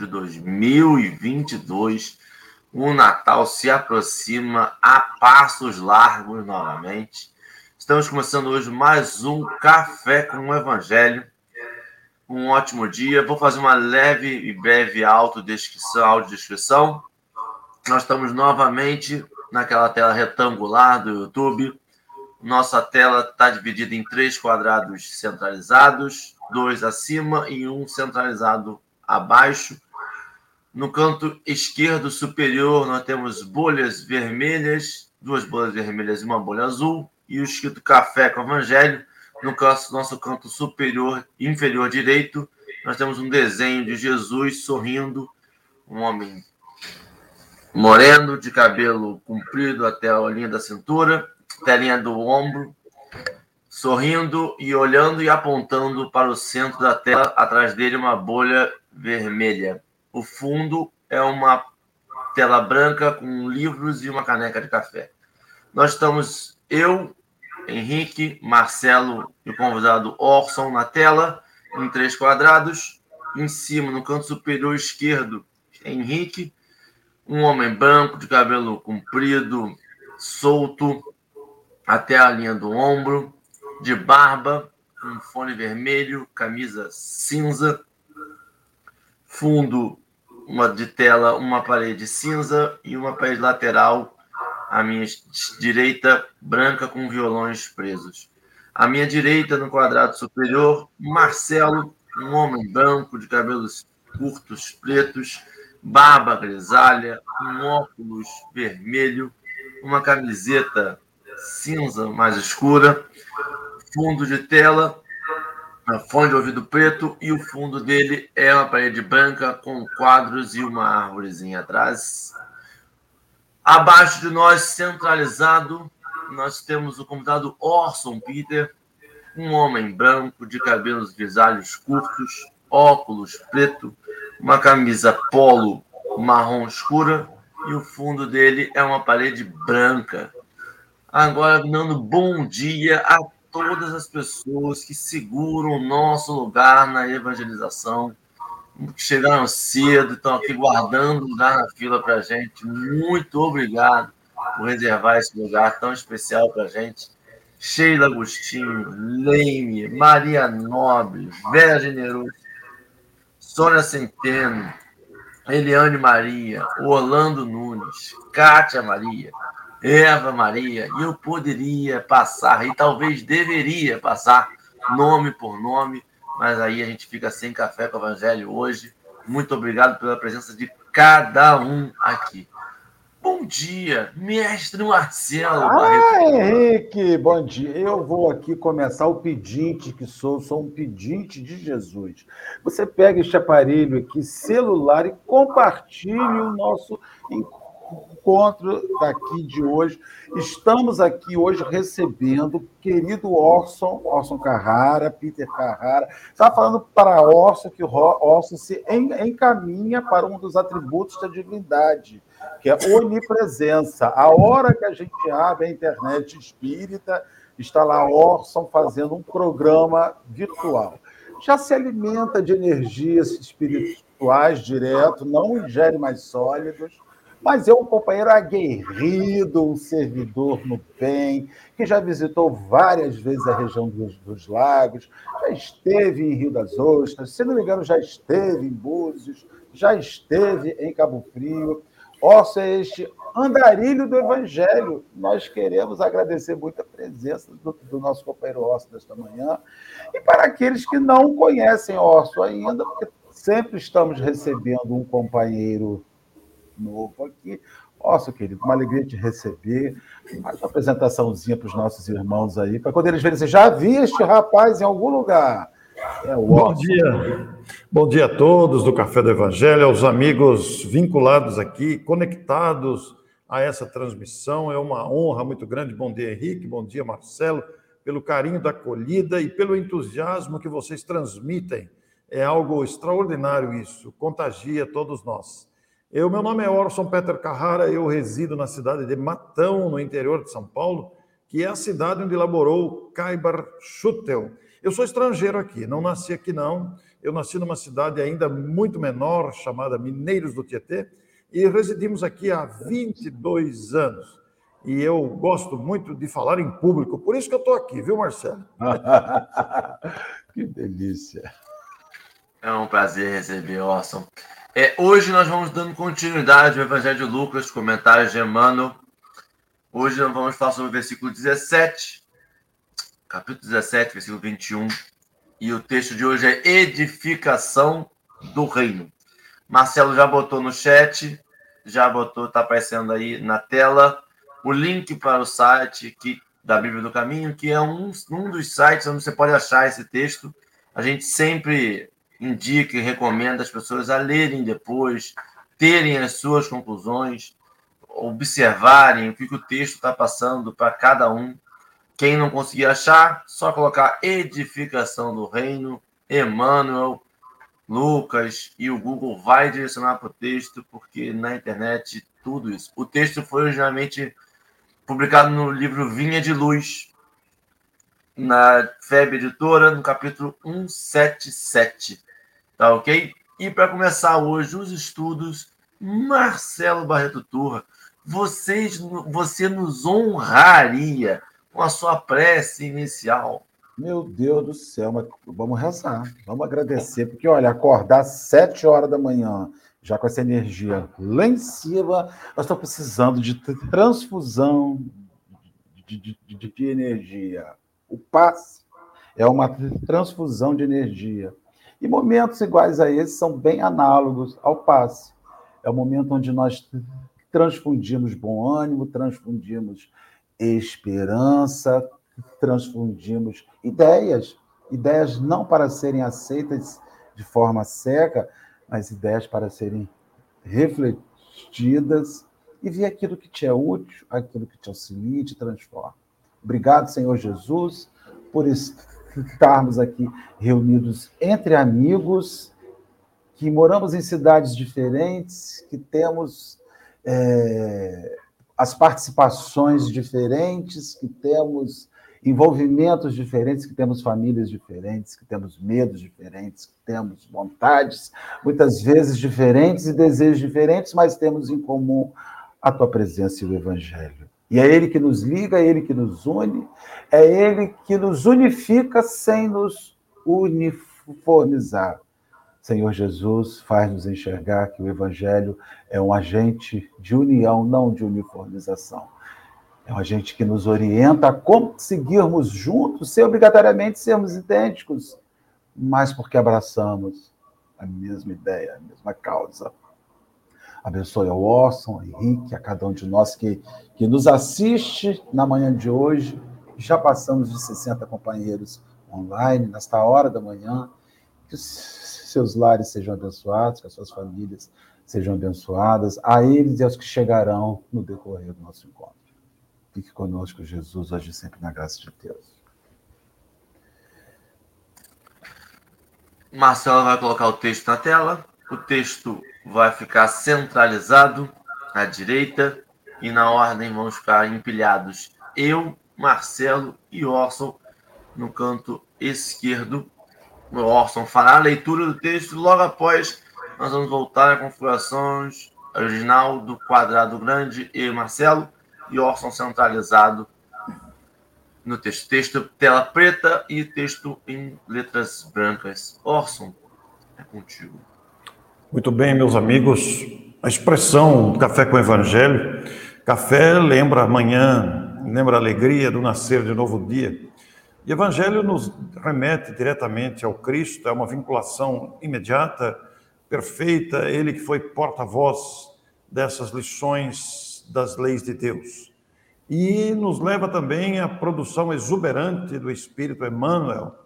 de 2022. O Natal se aproxima a passos largos novamente. Estamos começando hoje mais um Café com o Evangelho. Um ótimo dia. Vou fazer uma leve e breve autodescrição, audiodescrição. Nós estamos novamente naquela tela retangular do YouTube nossa tela está dividida em três quadrados centralizados, dois acima e um centralizado abaixo. No canto esquerdo superior, nós temos bolhas vermelhas, duas bolhas vermelhas e uma bolha azul, e o escrito Café com Evangelho. No nosso canto superior inferior direito, nós temos um desenho de Jesus sorrindo, um homem moreno, de cabelo comprido até a linha da cintura, telinha do ombro, sorrindo e olhando e apontando para o centro da tela, atrás dele uma bolha vermelha. O fundo é uma tela branca com livros e uma caneca de café. Nós estamos eu, Henrique, Marcelo e o convidado Orson na tela, em três quadrados. Em cima, no canto superior esquerdo, Henrique, um homem branco de cabelo comprido, solto, até a linha do ombro, de barba, um fone vermelho, camisa cinza, fundo uma de tela, uma parede cinza e uma parede lateral, à minha direita, branca com violões presos. À minha direita, no quadrado superior, Marcelo, um homem branco de cabelos curtos, pretos, barba grisalha, um óculos vermelho, uma camiseta cinza mais escura, fundo de tela, fone de ouvido preto e o fundo dele é uma parede branca com quadros e uma árvorezinha atrás. Abaixo de nós, centralizado, nós temos o convidado Orson Peter, um homem branco de cabelos grisalhos curtos, óculos preto, uma camisa polo marrom escura e o fundo dele é uma parede branca Agora, dando bom dia a todas as pessoas que seguram o nosso lugar na evangelização, que chegaram cedo, estão aqui guardando lugar na fila para a gente. Muito obrigado por reservar esse lugar tão especial para a gente. Sheila Agostinho, Leime, Maria Nobre, Vera Generoso, Sônia Centeno, Eliane Maria, Orlando Nunes, Kátia Maria, Eva Maria, e eu poderia passar, e talvez deveria passar nome por nome, mas aí a gente fica sem café com o Evangelho hoje. Muito obrigado pela presença de cada um aqui. Bom dia, mestre Marcelo. Ah, Henrique, bom dia. Eu vou aqui começar o pedinte que sou, sou um pedinte de Jesus. Você pega este aparelho aqui, celular, e compartilhe o nosso encontro encontro daqui de hoje. Estamos aqui hoje recebendo o querido Orson, Orson Carrara, Peter Carrara. Estava falando para Orson que Orson se encaminha para um dos atributos da divindade, que é onipresença. A hora que a gente abre a internet espírita, está lá Orson fazendo um programa virtual. Já se alimenta de energias espirituais direto, não ingere mais sólidos mas é um companheiro aguerrido, um servidor no bem, que já visitou várias vezes a região dos, dos, lagos, já esteve em Rio das Ostras, se não me engano, já esteve em Búzios, já esteve em Cabo Frio. Orso é este andarilho do Evangelho. Nós queremos agradecer muito a presença do, do nosso companheiro Orso desta manhã. E para aqueles que não conhecem Orso ainda, porque sempre estamos recebendo um companheiro novo aqui. Nossa, querido, uma alegria te receber. Mais uma apresentaçãozinha para os nossos irmãos aí, para quando eles verem, você já vi este rapaz em algum lugar. É Bom dia. Bom dia a todos do Café do Evangelho, aos amigos vinculados aqui, conectados a essa transmissão. É uma honra muito grande. Bom dia, Henrique. Bom dia, Marcelo, pelo carinho da acolhida e pelo entusiasmo que vocês transmitem. É algo extraordinário isso, contagia todos nós. Eu, meu nome é Orson Peter Carrara, eu resido na cidade de Matão, no interior de São Paulo. que é a cidade onde elaborou Kaibar Schutel. Eu sou estrangeiro aqui, não nasci aqui não. Eu nasci numa cidade ainda muito menor, chamada Mineiros do Tietê, e residimos aqui há 22 anos. E eu gosto muito de falar em público, por isso que eu estou aqui, viu, Marcelo? que delícia. É um prazer receber, Orson. É, hoje nós vamos dando continuidade ao Evangelho de Lucas, comentários de Emmanuel. Hoje nós vamos falar sobre o versículo 17, capítulo 17, versículo 21. E o texto de hoje é Edificação do Reino. Marcelo já botou no chat, já botou, está aparecendo aí na tela, o link para o site que, da Bíblia do Caminho, que é um, um dos sites onde você pode achar esse texto. A gente sempre indica e recomenda as pessoas a lerem depois, terem as suas conclusões, observarem o que, que o texto está passando para cada um. Quem não conseguir achar, só colocar edificação do reino, Emmanuel, Lucas e o Google vai direcionar para o texto, porque na internet tudo isso. O texto foi originalmente publicado no livro Vinha de Luz, na FEB Editora, no capítulo 177. Tá ok? E para começar hoje os estudos, Marcelo Barreto Turra, vocês, você nos honraria com a sua prece inicial. Meu Deus do céu, mas vamos rezar, vamos agradecer, porque olha, acordar às sete horas da manhã, já com essa energia lá em cima, nós estamos precisando de transfusão de, de, de, de energia. O passe é uma transfusão de energia. E momentos iguais a esse são bem análogos ao passe. É o momento onde nós transfundimos bom ânimo, transfundimos esperança, transfundimos ideias, ideias não para serem aceitas de forma seca, mas ideias para serem refletidas e ver aquilo que te é útil, aquilo que te auxilia e te transforma. Obrigado, Senhor Jesus, por estarmos aqui reunidos entre amigos, que moramos em cidades diferentes, que temos é, as participações diferentes, que temos envolvimentos diferentes, que temos famílias diferentes, que temos medos diferentes, que temos vontades muitas vezes diferentes e desejos diferentes, mas temos em comum a tua presença e o Evangelho. E é Ele que nos liga, é Ele que nos une, é Ele que nos unifica sem nos uniformizar. Senhor Jesus, faz-nos enxergar que o Evangelho é um agente de união, não de uniformização. É um agente que nos orienta a conseguirmos juntos, sem obrigatoriamente sermos idênticos, mas porque abraçamos a mesma ideia, a mesma causa. Abençoe ao Orson, ao Henrique, a cada um de nós que, que nos assiste na manhã de hoje. Já passamos de 60 companheiros online, nesta hora da manhã. Que seus lares sejam abençoados, que as suas famílias sejam abençoadas, a eles e aos que chegarão no decorrer do nosso encontro. Fique conosco, Jesus, hoje e sempre na graça de Deus. Marcelo vai colocar o texto na tela. O texto vai ficar centralizado à direita e na ordem vão ficar empilhados eu, Marcelo e Orson no canto esquerdo. O Orson fará a leitura do texto logo após nós vamos voltar a configurações original do quadrado grande e Marcelo e Orson centralizado no texto. Texto tela preta e texto em letras brancas. Orson, é contigo. Muito bem, meus amigos. A expressão café com evangelho, café lembra amanhã, lembra a alegria do nascer de novo dia. E evangelho nos remete diretamente ao Cristo, é uma vinculação imediata, perfeita, ele que foi porta-voz dessas lições das leis de Deus. E nos leva também à produção exuberante do Espírito Emmanuel,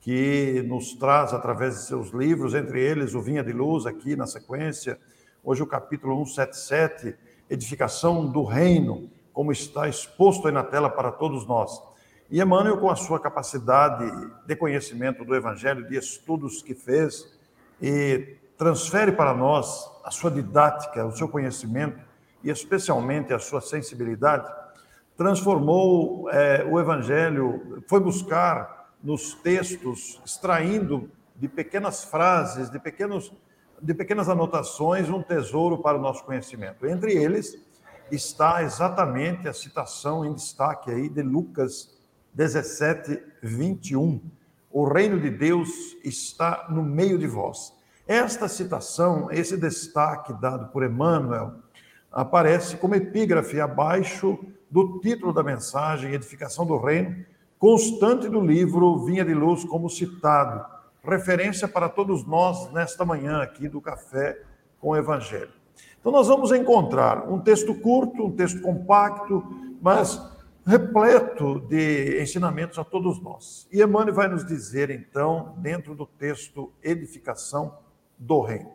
que nos traz através de seus livros, entre eles o Vinha de Luz, aqui na sequência, hoje o capítulo 177, Edificação do Reino, como está exposto aí na tela para todos nós. E Emmanuel, com a sua capacidade de conhecimento do Evangelho, de estudos que fez, e transfere para nós a sua didática, o seu conhecimento e especialmente a sua sensibilidade, transformou é, o Evangelho, foi buscar nos textos, extraindo de pequenas frases, de, pequenos, de pequenas anotações, um tesouro para o nosso conhecimento. Entre eles está exatamente a citação em destaque aí de Lucas 17, 21. O reino de Deus está no meio de vós. Esta citação, esse destaque dado por Emmanuel, aparece como epígrafe abaixo do título da mensagem, Edificação do Reino, constante do livro Vinha de Luz, como citado, referência para todos nós nesta manhã aqui do Café com o Evangelho. Então, nós vamos encontrar um texto curto, um texto compacto, mas repleto de ensinamentos a todos nós. E Emmanuel vai nos dizer, então, dentro do texto Edificação do Reino: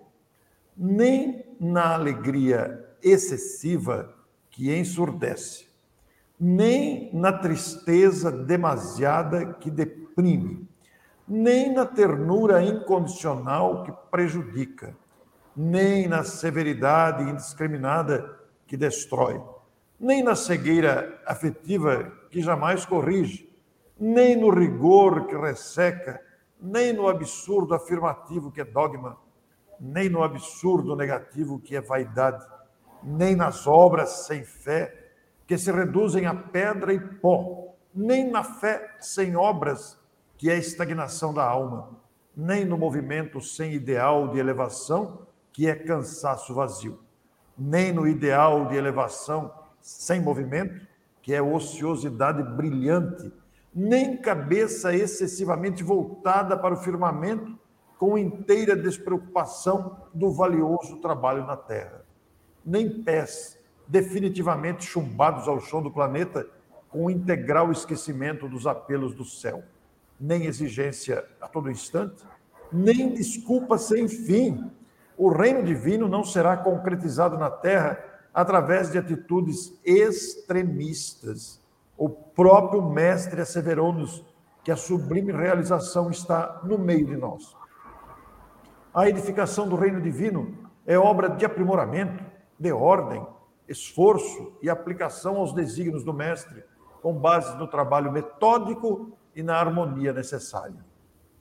nem na alegria excessiva que ensurdece, nem na tristeza demasiada que deprime, nem na ternura incondicional que prejudica, nem na severidade indiscriminada que destrói, nem na cegueira afetiva que jamais corrige, nem no rigor que resseca, nem no absurdo afirmativo que é dogma, nem no absurdo negativo que é vaidade, nem nas obras sem fé que se reduzem a pedra e pó, nem na fé sem obras, que é a estagnação da alma, nem no movimento sem ideal de elevação, que é cansaço vazio, nem no ideal de elevação sem movimento, que é ociosidade brilhante, nem cabeça excessivamente voltada para o firmamento, com inteira despreocupação do valioso trabalho na terra, nem pés definitivamente chumbados ao chão do planeta com integral esquecimento dos apelos do céu, nem exigência a todo instante, nem desculpa sem fim. O reino divino não será concretizado na terra através de atitudes extremistas. O próprio Mestre asseverou-nos que a sublime realização está no meio de nós. A edificação do reino divino é obra de aprimoramento, de ordem, esforço e aplicação aos desígnios do Mestre, com base no trabalho metódico e na harmonia necessária.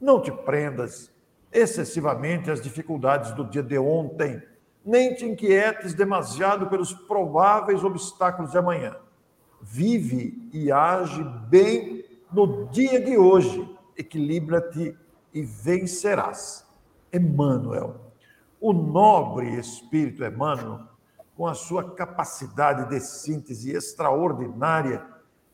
Não te prendas excessivamente às dificuldades do dia de ontem, nem te inquietes demasiado pelos prováveis obstáculos de amanhã. Vive e age bem no dia de hoje, equilibra-te e vencerás. Emmanuel, o nobre espírito Emmanuel com a sua capacidade de síntese extraordinária,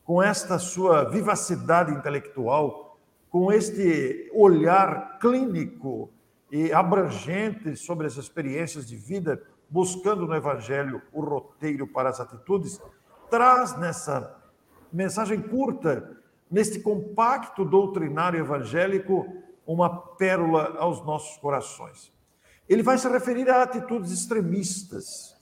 com esta sua vivacidade intelectual, com este olhar clínico e abrangente sobre as experiências de vida, buscando no Evangelho o roteiro para as atitudes, traz nessa mensagem curta, neste compacto doutrinário evangélico, uma pérola aos nossos corações. Ele vai se referir a atitudes extremistas,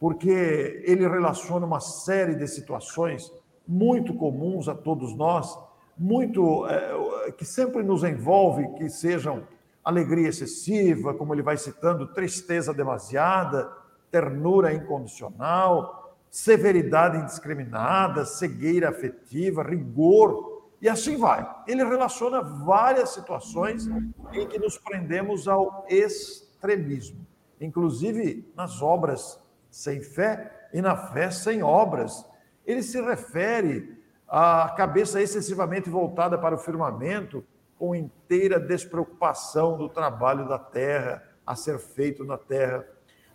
porque ele relaciona uma série de situações muito comuns a todos nós, muito é, que sempre nos envolve, que sejam alegria excessiva, como ele vai citando, tristeza demasiada, ternura incondicional, severidade indiscriminada, cegueira afetiva, rigor, e assim vai. Ele relaciona várias situações em que nos prendemos ao extremismo, inclusive nas obras sem fé e na fé sem obras. Ele se refere à cabeça excessivamente voltada para o firmamento, com inteira despreocupação do trabalho da terra a ser feito na terra.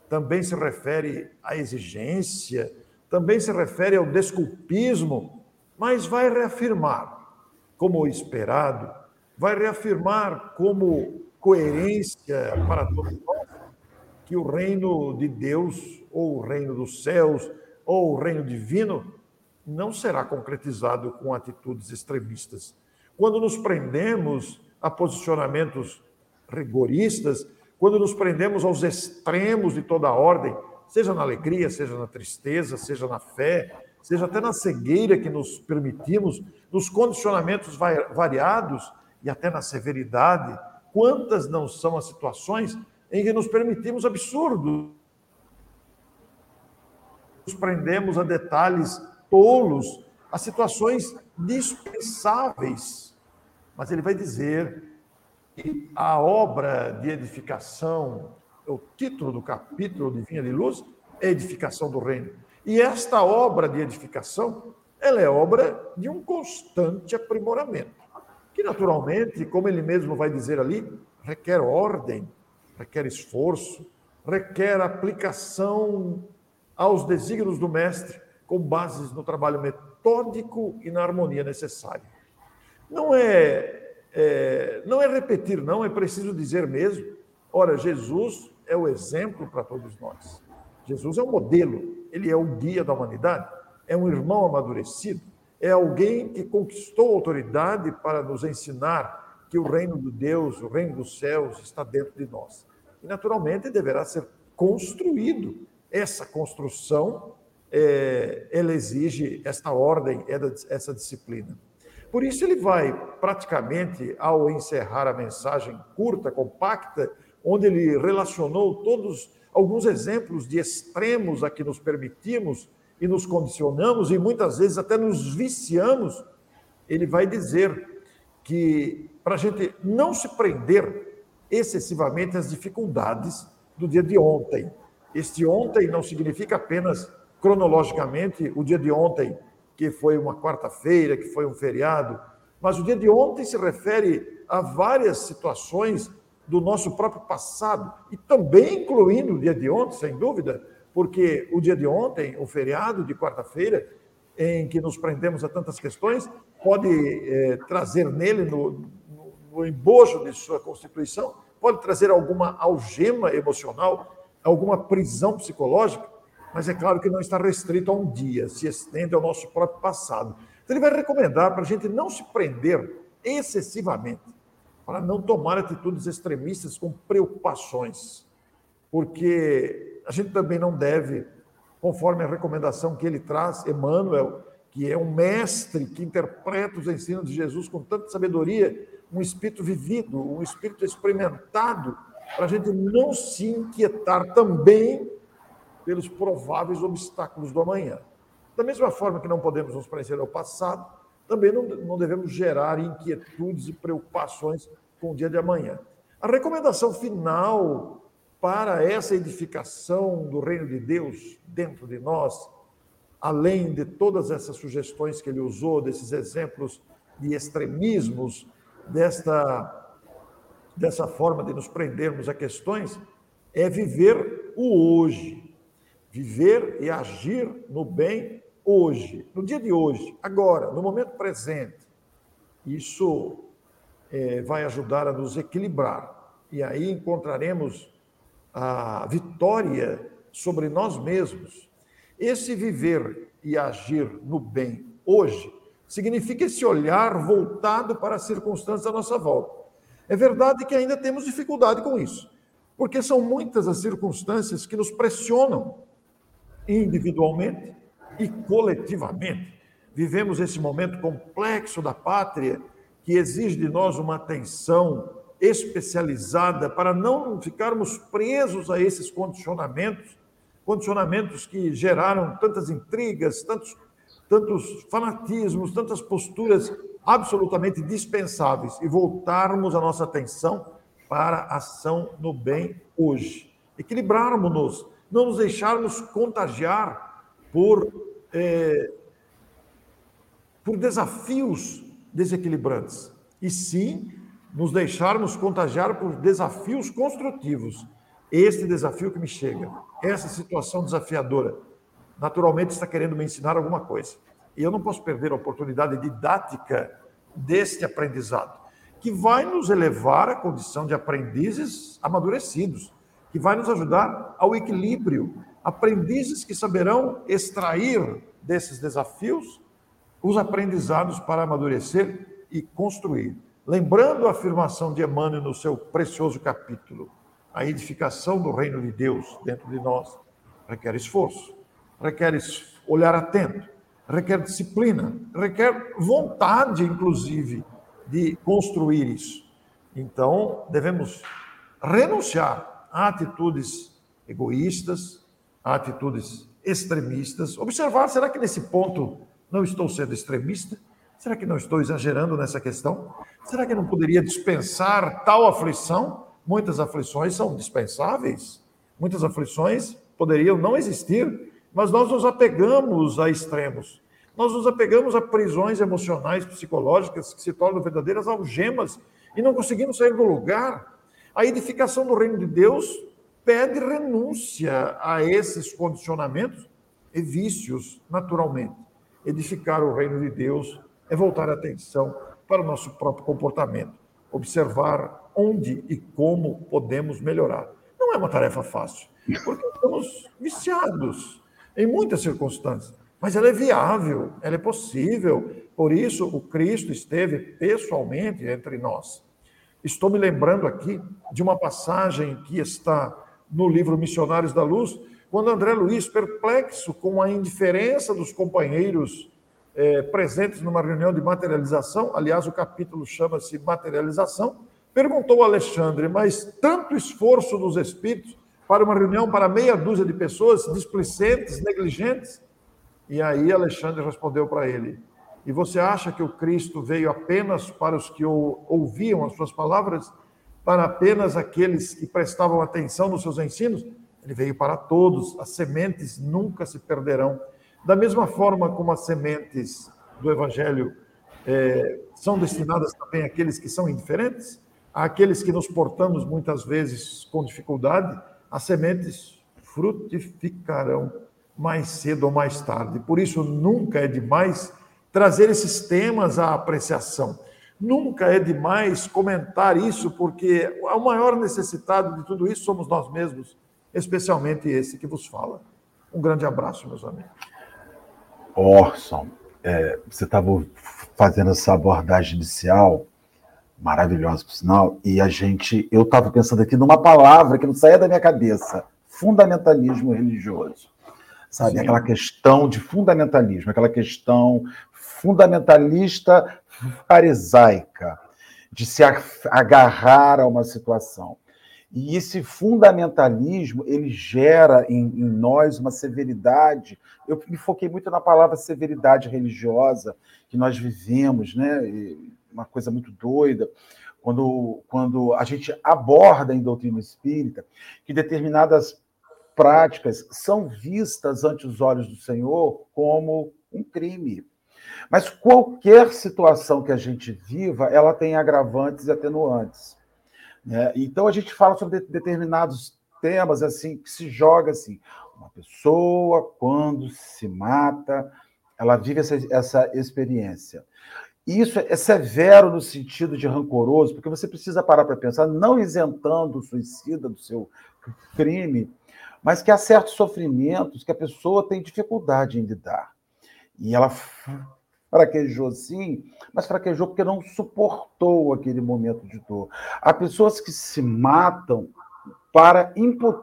Também se refere à exigência, também se refere ao desculpismo, mas vai reafirmar como esperado, vai reafirmar como coerência para todos nós que o reino de Deus ou o reino dos céus, ou o reino divino, não será concretizado com atitudes extremistas. Quando nos prendemos a posicionamentos rigoristas, quando nos prendemos aos extremos de toda a ordem, seja na alegria, seja na tristeza, seja na fé, seja até na cegueira que nos permitimos, nos condicionamentos variados e até na severidade, quantas não são as situações em que nos permitimos absurdos nos prendemos a detalhes tolos a situações dispensáveis. Mas ele vai dizer que a obra de edificação, o título do capítulo de Vinha de Luz, é edificação do reino. E esta obra de edificação, ela é obra de um constante aprimoramento, que naturalmente, como ele mesmo vai dizer ali, requer ordem, requer esforço, requer aplicação aos desígnios do mestre, com bases no trabalho metódico e na harmonia necessária. Não é, é, não é repetir, não, é preciso dizer mesmo. Ora, Jesus é o exemplo para todos nós. Jesus é o modelo, ele é o guia da humanidade, é um irmão amadurecido, é alguém que conquistou autoridade para nos ensinar que o reino de Deus, o reino dos céus está dentro de nós. E, naturalmente, deverá ser construído. Essa construção, é, ela exige esta ordem, essa disciplina. Por isso, ele vai, praticamente, ao encerrar a mensagem curta, compacta, onde ele relacionou todos alguns exemplos de extremos a que nos permitimos e nos condicionamos e muitas vezes até nos viciamos, ele vai dizer que para a gente não se prender excessivamente às dificuldades do dia de ontem. Este ontem não significa apenas cronologicamente o dia de ontem, que foi uma quarta-feira, que foi um feriado, mas o dia de ontem se refere a várias situações do nosso próprio passado, e também incluindo o dia de ontem, sem dúvida, porque o dia de ontem, o feriado de quarta-feira, em que nos prendemos a tantas questões, pode é, trazer nele, no, no, embojo de sua constituição, pode trazer alguma algema emocional, alguma prisão psicológica, mas é claro que não está restrito a um dia, se estende ao nosso próprio passado. Então, ele vai recomendar para a gente não se prender excessivamente para não tomar atitudes extremistas com preocupações, porque a gente também não deve, conforme a recomendação que ele traz, Emmanuel, que é um mestre que interpreta os ensinos de Jesus com tanta sabedoria, um espírito vivido, um espírito experimentado, para a gente não se inquietar também pelos prováveis obstáculos do amanhã. Da mesma forma que não podemos nos prender ao passado, também não, não devemos gerar inquietudes e preocupações com o dia de amanhã. A recomendação final para essa edificação do reino de Deus dentro de nós, além de todas essas sugestões que ele usou, desses exemplos de extremismos, desta, dessa forma de nos prendermos a questões, é viver o hoje. Viver e agir no bem hoje, no dia de hoje, agora, no momento presente. Isso é, vai ajudar a nos equilibrar. E aí encontraremos a vitória sobre nós mesmos. Esse viver e agir no bem hoje significa esse olhar voltado para as circunstâncias à nossa volta. É verdade que ainda temos dificuldade com isso, porque são muitas as circunstâncias que nos pressionam individualmente e coletivamente. Vivemos esse momento complexo da pátria que exige de nós uma atenção especializada para não ficarmos presos a esses condicionamentos, condicionamentos que geraram tantas intrigas, tantos, tantos fanatismos, tantas posturas absolutamente dispensáveis e voltarmos a nossa atenção para a ação no bem hoje. Equilibrarmos-nos, não nos deixarmos contagiar por, é, por desafios desequilibrantes, e sim nos deixarmos contagiar por desafios construtivos. Este desafio que me chega, essa situação desafiadora, naturalmente está querendo me ensinar alguma coisa. E eu não posso perder a oportunidade didática deste aprendizado, que vai nos elevar à condição de aprendizes amadurecidos, que vai nos ajudar ao equilíbrio aprendizes que saberão extrair desses desafios os aprendizados para amadurecer e construir. Lembrando a afirmação de Emmanuel no seu precioso capítulo, a edificação do reino de Deus dentro de nós requer esforço, requer olhar atento, requer disciplina, requer vontade, inclusive, de construir isso. Então, devemos renunciar a atitudes egoístas, a atitudes extremistas. Observar, será que nesse ponto Não estou sendo extremista? Será que não estou exagerando nessa questão? Será que não poderia dispensar tal aflição? Muitas aflições são dispensáveis. Muitas aflições poderiam não existir, mas nós nos apegamos a extremos. Nós nos apegamos a prisões emocionais, psicológicas, que se tornam verdadeiras algemas e não conseguimos sair do lugar. A edificação do reino de Deus pede renúncia a esses condicionamentos e vícios, naturalmente. Edificar o reino de Deus é voltar a atenção para o nosso próprio comportamento, observar onde e como podemos melhorar. Não é uma tarefa fácil, porque estamos viciados em muitas circunstâncias, mas ela é viável, ela é possível. Por isso, o Cristo esteve pessoalmente entre nós. Estou me lembrando aqui de uma passagem que está no livro Missionários da Luz, quando André Luiz, perplexo com a indiferença dos companheiros é, presentes numa reunião de materialização, aliás, o capítulo chama-se Materialização, perguntou a Alexandre, mas tanto esforço dos espíritos para uma reunião para meia dúzia de pessoas displicentes, negligentes? E aí Alexandre respondeu para ele: E você acha que o Cristo veio apenas para os que ouviam as suas palavras, para apenas aqueles que prestavam atenção nos seus ensinos? Ele veio para todos, as sementes nunca se perderão. Da mesma forma como as sementes do Evangelho é, são destinadas também àqueles que são indiferentes, àqueles que nos portamos muitas vezes com dificuldade, as sementes frutificarão mais cedo ou mais tarde. Por isso, nunca é demais trazer esses temas à apreciação. Nunca é demais comentar isso, porque o maior necessitado de tudo isso somos nós mesmos, especialmente esse que vos fala. Um grande abraço, meus amigos. Orson, é, você estava fazendo essa abordagem inicial, maravilhosa por sinal, e a gente, eu estava pensando aqui numa palavra que não saía da minha cabeça, fundamentalismo religioso. Sabe, Sim. aquela questão de fundamentalismo, aquela questão fundamentalista farisaica, de se agarrar a uma situação. E esse fundamentalismo, ele gera em, em, nós uma severidade. Eu me foquei muito na palavra severidade religiosa que nós vivemos, né? Uma coisa muito doida, quando, quando a gente aborda em doutrina espírita que determinadas práticas são vistas ante os olhos do Senhor como um crime. Mas qualquer situação que a gente viva, ela tem agravantes e atenuantes. Né? Então a gente fala sobre determinados temas assim que se joga assim. Uma pessoa, quando se mata, ela vive essa, essa experiência. Isso é severo no sentido de rancoroso, porque você precisa parar para pensar, não isentando o suicida do seu crime, mas que há certos sofrimentos que a pessoa tem dificuldade em lidar. E ela fraquejou sim, mas fraquejou porque não suportou aquele momento de dor. Há pessoas que se matam para imputar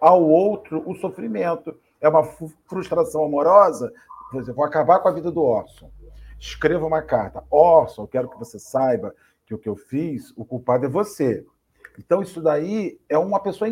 ao outro o sofrimento. É uma frustração amorosa. Por exemplo, vou acabar com a vida do Orson. Escreva uma carta. Orson, eu quero que você saiba que o que eu fiz, o culpado é você. Então, isso daí é uma pessoa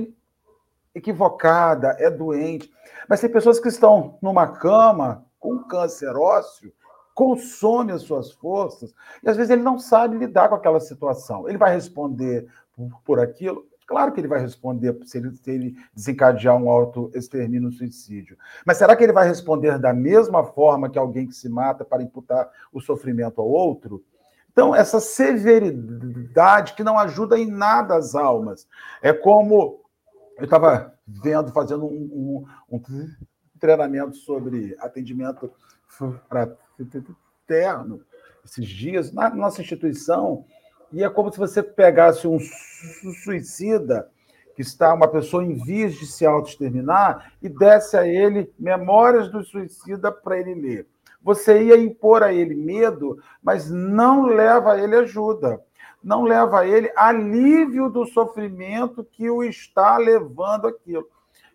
equivocada, é doente. Mas tem pessoas que estão numa cama com câncer ósseo, consome as suas forças, e às vezes ele não sabe lidar com aquela situação. Ele vai responder por, por aquilo. Claro que ele vai responder se ele, se ele desencadear um autoextermínio, um suicídio. Mas será que ele vai responder da mesma forma que alguém que se mata para imputar o sofrimento ao outro? Então, essa severidade que não ajuda em nada as almas. É como eu estava vendo, fazendo um, um, um, treinamento sobre atendimento fraterno esses dias, na nossa instituição, e é como se você pegasse um suicida que está uma pessoa em vias de se autoexterminar e desse a ele memórias do suicida para ele ler. Você ia impor a ele medo, mas não leva a ele ajuda não leva a ele alívio do sofrimento que o está levando aquilo.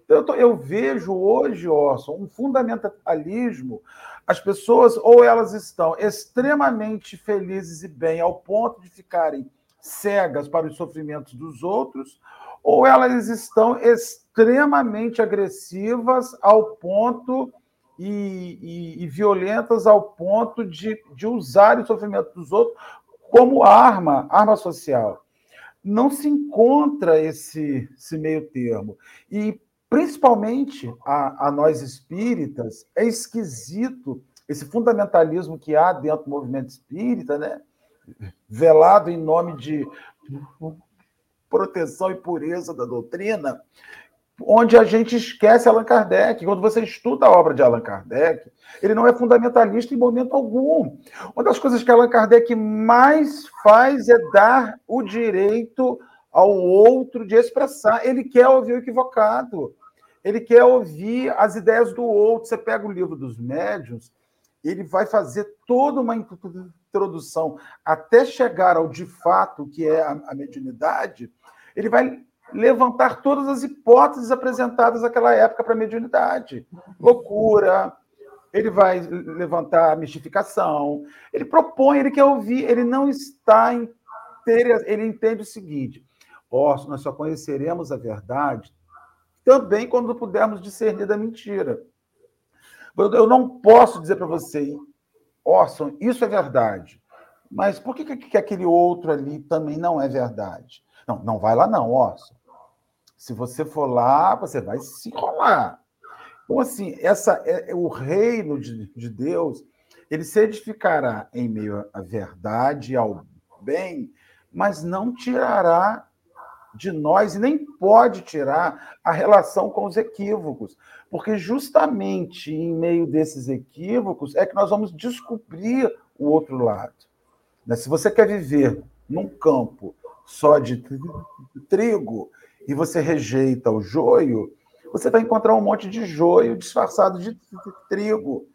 Então, eu vejo hoje, Orson, um fundamentalismo. As pessoas, ou elas estão extremamente felizes e bem, ao ponto de ficarem cegas para os sofrimentos dos outros, ou elas estão extremamente agressivas ao ponto e, e, e violentas ao ponto de, de usar o sofrimento dos outros como arma, arma social. Não se encontra esse, esse meio termo. E, principalmente a, a nós espíritas, é esquisito esse fundamentalismo que há dentro do movimento espírita, né? velado em nome de proteção e pureza da doutrina, onde a gente esquece Allan Kardec. Quando você estuda a obra de Allan Kardec, ele não é fundamentalista em momento algum. Uma das coisas que Allan Kardec mais faz é dar o direito ao outro de expressar. Ele quer ouvir o equivocado. Ele quer ouvir as ideias do outro. Você pega o livro dos médiuns, ele vai fazer toda uma introdução até chegar ao de fato, que é a, mediunidade. Ele vai levantar todas as hipóteses apresentadas naquela época para a mediunidade. Loucura, ele vai levantar a mistificação, ele propõe, ele quer ouvir, ele não está em ter, ele entende o seguinte: oh, nós só conheceremos a verdade também quando pudermos discernir da mentira. Eu não posso dizer para você, Orson, isso é verdade. Mas por que, que aquele outro ali também não é verdade? Não, não vai lá não, Orson. Se você for lá, você vai se enrolar. Então, assim, essa é, é o reino de, de Deus, ele se edificará em meio à verdade, ao bem, mas não tirará de nós e nem pode tirar a relação com os equívocos, porque justamente em meio desses equívocos é que nós vamos descobrir o outro lado. Né? Se você quer viver num campo só de trigo e você rejeita o joio, você vai encontrar um monte de joio disfarçado de trigo,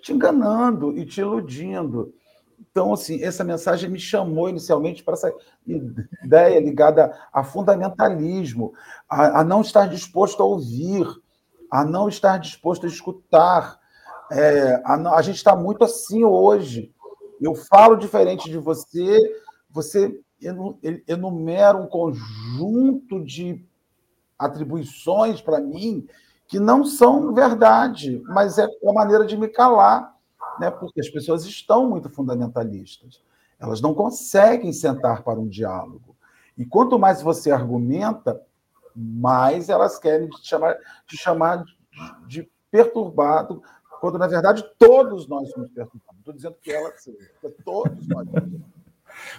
te enganando e te iludindo. Então, assim, essa mensagem me chamou inicialmente para essa ideia ligada a fundamentalismo, a, a não estar disposto a ouvir, a não estar disposto a escutar. É, a, a gente está muito assim hoje. Eu falo diferente de você, você enumera um conjunto de atribuições para mim que não são verdade, mas é a maneira de me calar, né? porque as pessoas estão muito fundamentalistas. Elas não conseguem sentar para um diálogo. E quanto mais você argumenta, mais elas querem te chamar, te chamar de, perturbado, quando na verdade todos nós somos perturbados. Estou dizendo que ela seja, todos nós.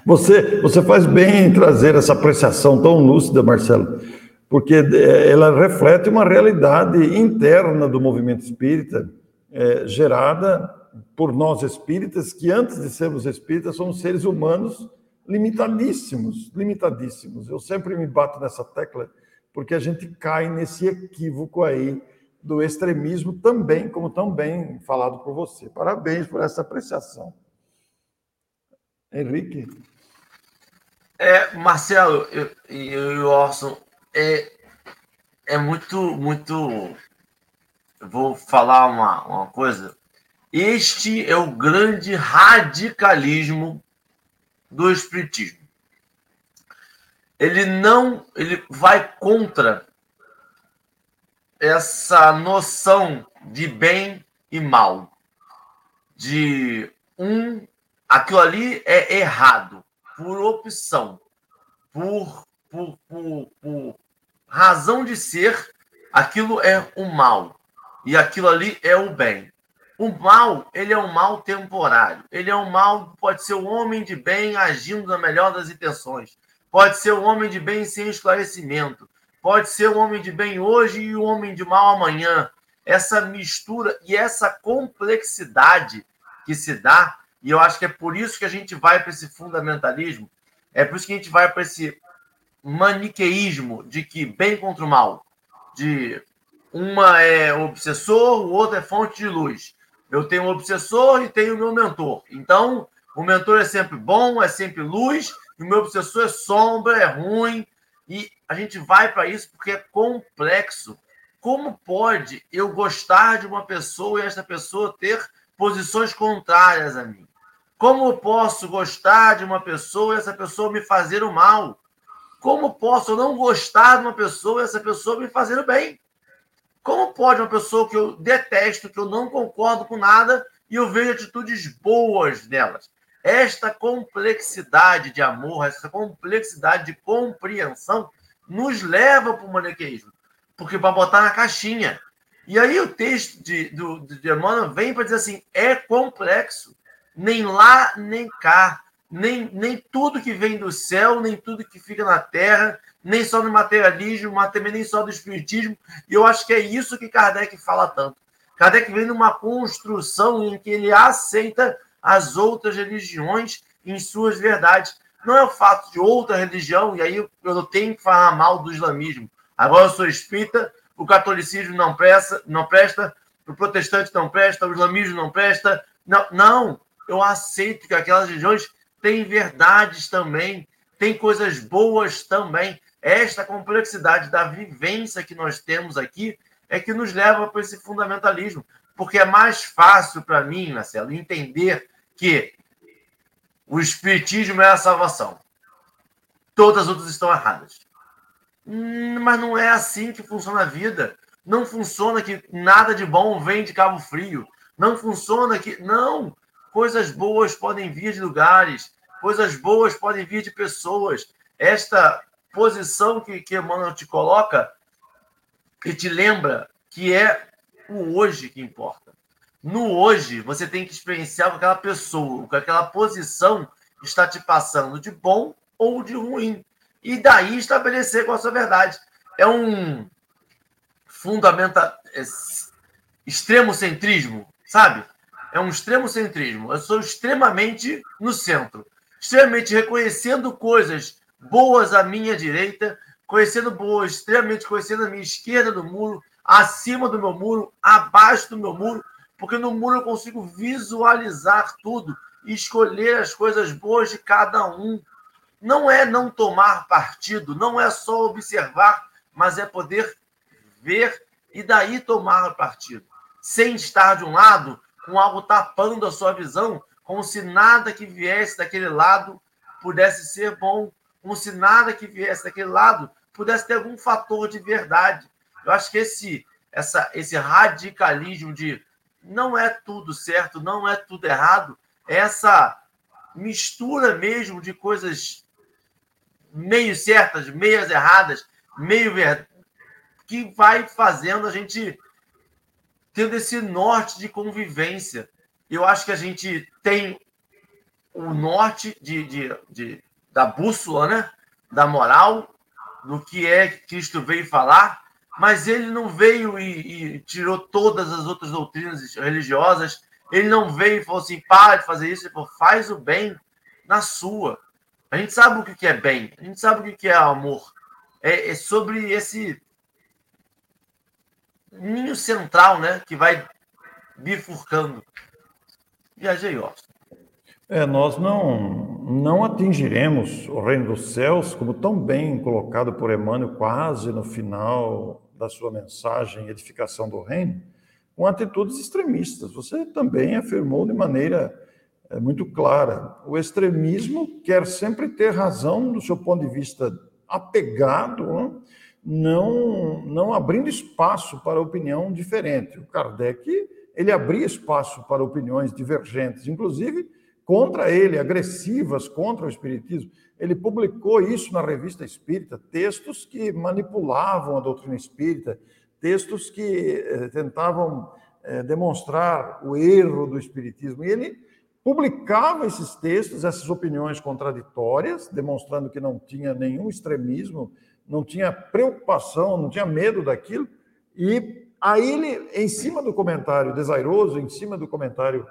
Você, você faz bem em trazer essa apreciação tão lúcida, Marcelo, porque é, ela reflete uma realidade interna do movimento espírita, é, gerada por nós espíritas, que antes de sermos espíritas somos seres humanos limitadíssimos, limitadíssimos. Eu sempre me bato nessa tecla porque a gente cai nesse equívoco aí do extremismo também, como tão bem falado por você. Parabéns por essa apreciação. Henrique. É, Marcelo e o Orson, é, é muito, muito. vou falar uma, uma coisa. Este é o grande radicalismo do Espiritismo ele não ele vai contra essa noção de bem e mal, de um aquilo ali é errado por opção, por, por, por, por razão de ser, aquilo é o mal e aquilo ali é o bem. O mal, ele é um mal temporário. Ele é um mal, pode ser o um homem de bem agindo na melhor das intenções. Pode ser um homem de bem sem esclarecimento. Pode ser um homem de bem hoje e um homem de mal amanhã. Essa mistura e essa complexidade que se dá, e eu acho que é por isso que a gente vai para esse fundamentalismo, é por isso que a gente vai para esse maniqueísmo de que bem contra o mal, de uma é obsessor, o outro é fonte de luz. Eu tenho um obsessor e tenho o meu mentor. Então, o mentor é sempre bom, é sempre luz, o meu obsessor é sombra, é ruim, e a gente vai para isso porque é complexo. Como pode eu gostar de uma pessoa e essa pessoa ter posições contrárias a mim? Como eu posso gostar de uma pessoa e essa pessoa me fazer o mal? Como posso não gostar de uma pessoa e essa pessoa me fazer o bem? Como pode uma pessoa que eu detesto, que eu não concordo com nada, e eu vejo atitudes boas nelas? Esta complexidade de amor, essa complexidade de compreensão, nos leva para o maniqueísmo. Porque para botar na caixinha. E aí o texto de, do, de Emmanuel vem para dizer assim: é complexo. Nem lá, nem cá. Nem, nem tudo que vem do céu, nem tudo que fica na terra, nem só no materialismo, mas também nem só do espiritismo. E eu acho que é isso que Kardec fala tanto. Kardec vem numa construção em que ele aceita as outras religiões em suas verdades. Não é o fato de outra religião, e aí eu não tenho que falar mal do islamismo. Agora eu sou espírita, o catolicismo não presta, não presta, o protestante não presta, o islamismo não presta. Não, não, eu aceito que aquelas religiões têm verdades também, têm coisas boas também. Esta complexidade da vivência que nós temos aqui é que nos leva para esse fundamentalismo, porque é mais fácil para mim, Marcelo, entender que o espiritismo é a salvação. Todas as outras estão erradas. Hum, mas não é assim que funciona a vida. Não funciona que nada de bom vem de Cabo Frio. Não funciona que. Não! Coisas boas podem vir de lugares. Coisas boas podem vir de pessoas. Esta posição que, que Emmanuel te coloca e te lembra que é o hoje que importa. No hoje, você tem que experienciar que aquela pessoa, que aquela posição está te passando de bom ou de ruim e daí estabelecer qual a sua verdade. É um fundamenta é, extremo centrismo, sabe? É um extremo centrismo. Eu sou extremamente no centro, extremamente reconhecendo coisas boas à minha direita, conhecendo boas, extremamente conhecendo a minha esquerda do muro, acima do meu muro, abaixo do meu muro, porque no muro eu consigo visualizar tudo e escolher as coisas boas de cada um. Não é não tomar partido, não é só observar, mas é poder ver e daí tomar partido, sem estar de um lado com algo tapando a sua visão, como se nada que viesse daquele lado pudesse ser bom, como se nada que viesse daquele lado pudesse ter algum fator de verdade. Eu acho que esse essa esse radicalismo de não é tudo certo, não é tudo errado, é essa mistura mesmo de coisas meio certas, meias erradas, meio verdade, que vai fazendo a gente tendo esse norte de convivência. Eu acho que a gente tem o norte de, de, de, da bússola, né? da moral, do que é que Cristo veio falar, mas ele não veio e, e tirou todas as outras doutrinas religiosas, ele não veio e falou assim: para de fazer isso, ele falou: faz o bem na sua. A gente sabe o que é bem, a gente sabe o que é amor. É, é sobre esse ninho central, né, que vai bifurcando. Viajei, Austin. É, nós não, não atingiremos o reino dos céus, como tão bem colocado por Emmanuel, quase no final da sua mensagem, Edificação do Reino, com atitudes extremistas. Você também afirmou de maneira é muito clara. O extremismo quer sempre ter razão do seu ponto de vista apegado, né? Não, não abrindo espaço para opinião diferente. O Kardec ele abria espaço para opiniões divergentes, inclusive contra ele, agressivas contra o espiritismo. Ele publicou isso na revista Espírita, textos que manipulavam a doutrina espírita, textos que eh, tentavam eh, demonstrar o erro do espiritismo. E ele publicava esses textos, essas opiniões contraditórias, demonstrando que não tinha nenhum extremismo, não tinha preocupação, não tinha medo daquilo, e aí ele, em cima do comentário desairoso, em cima do comentário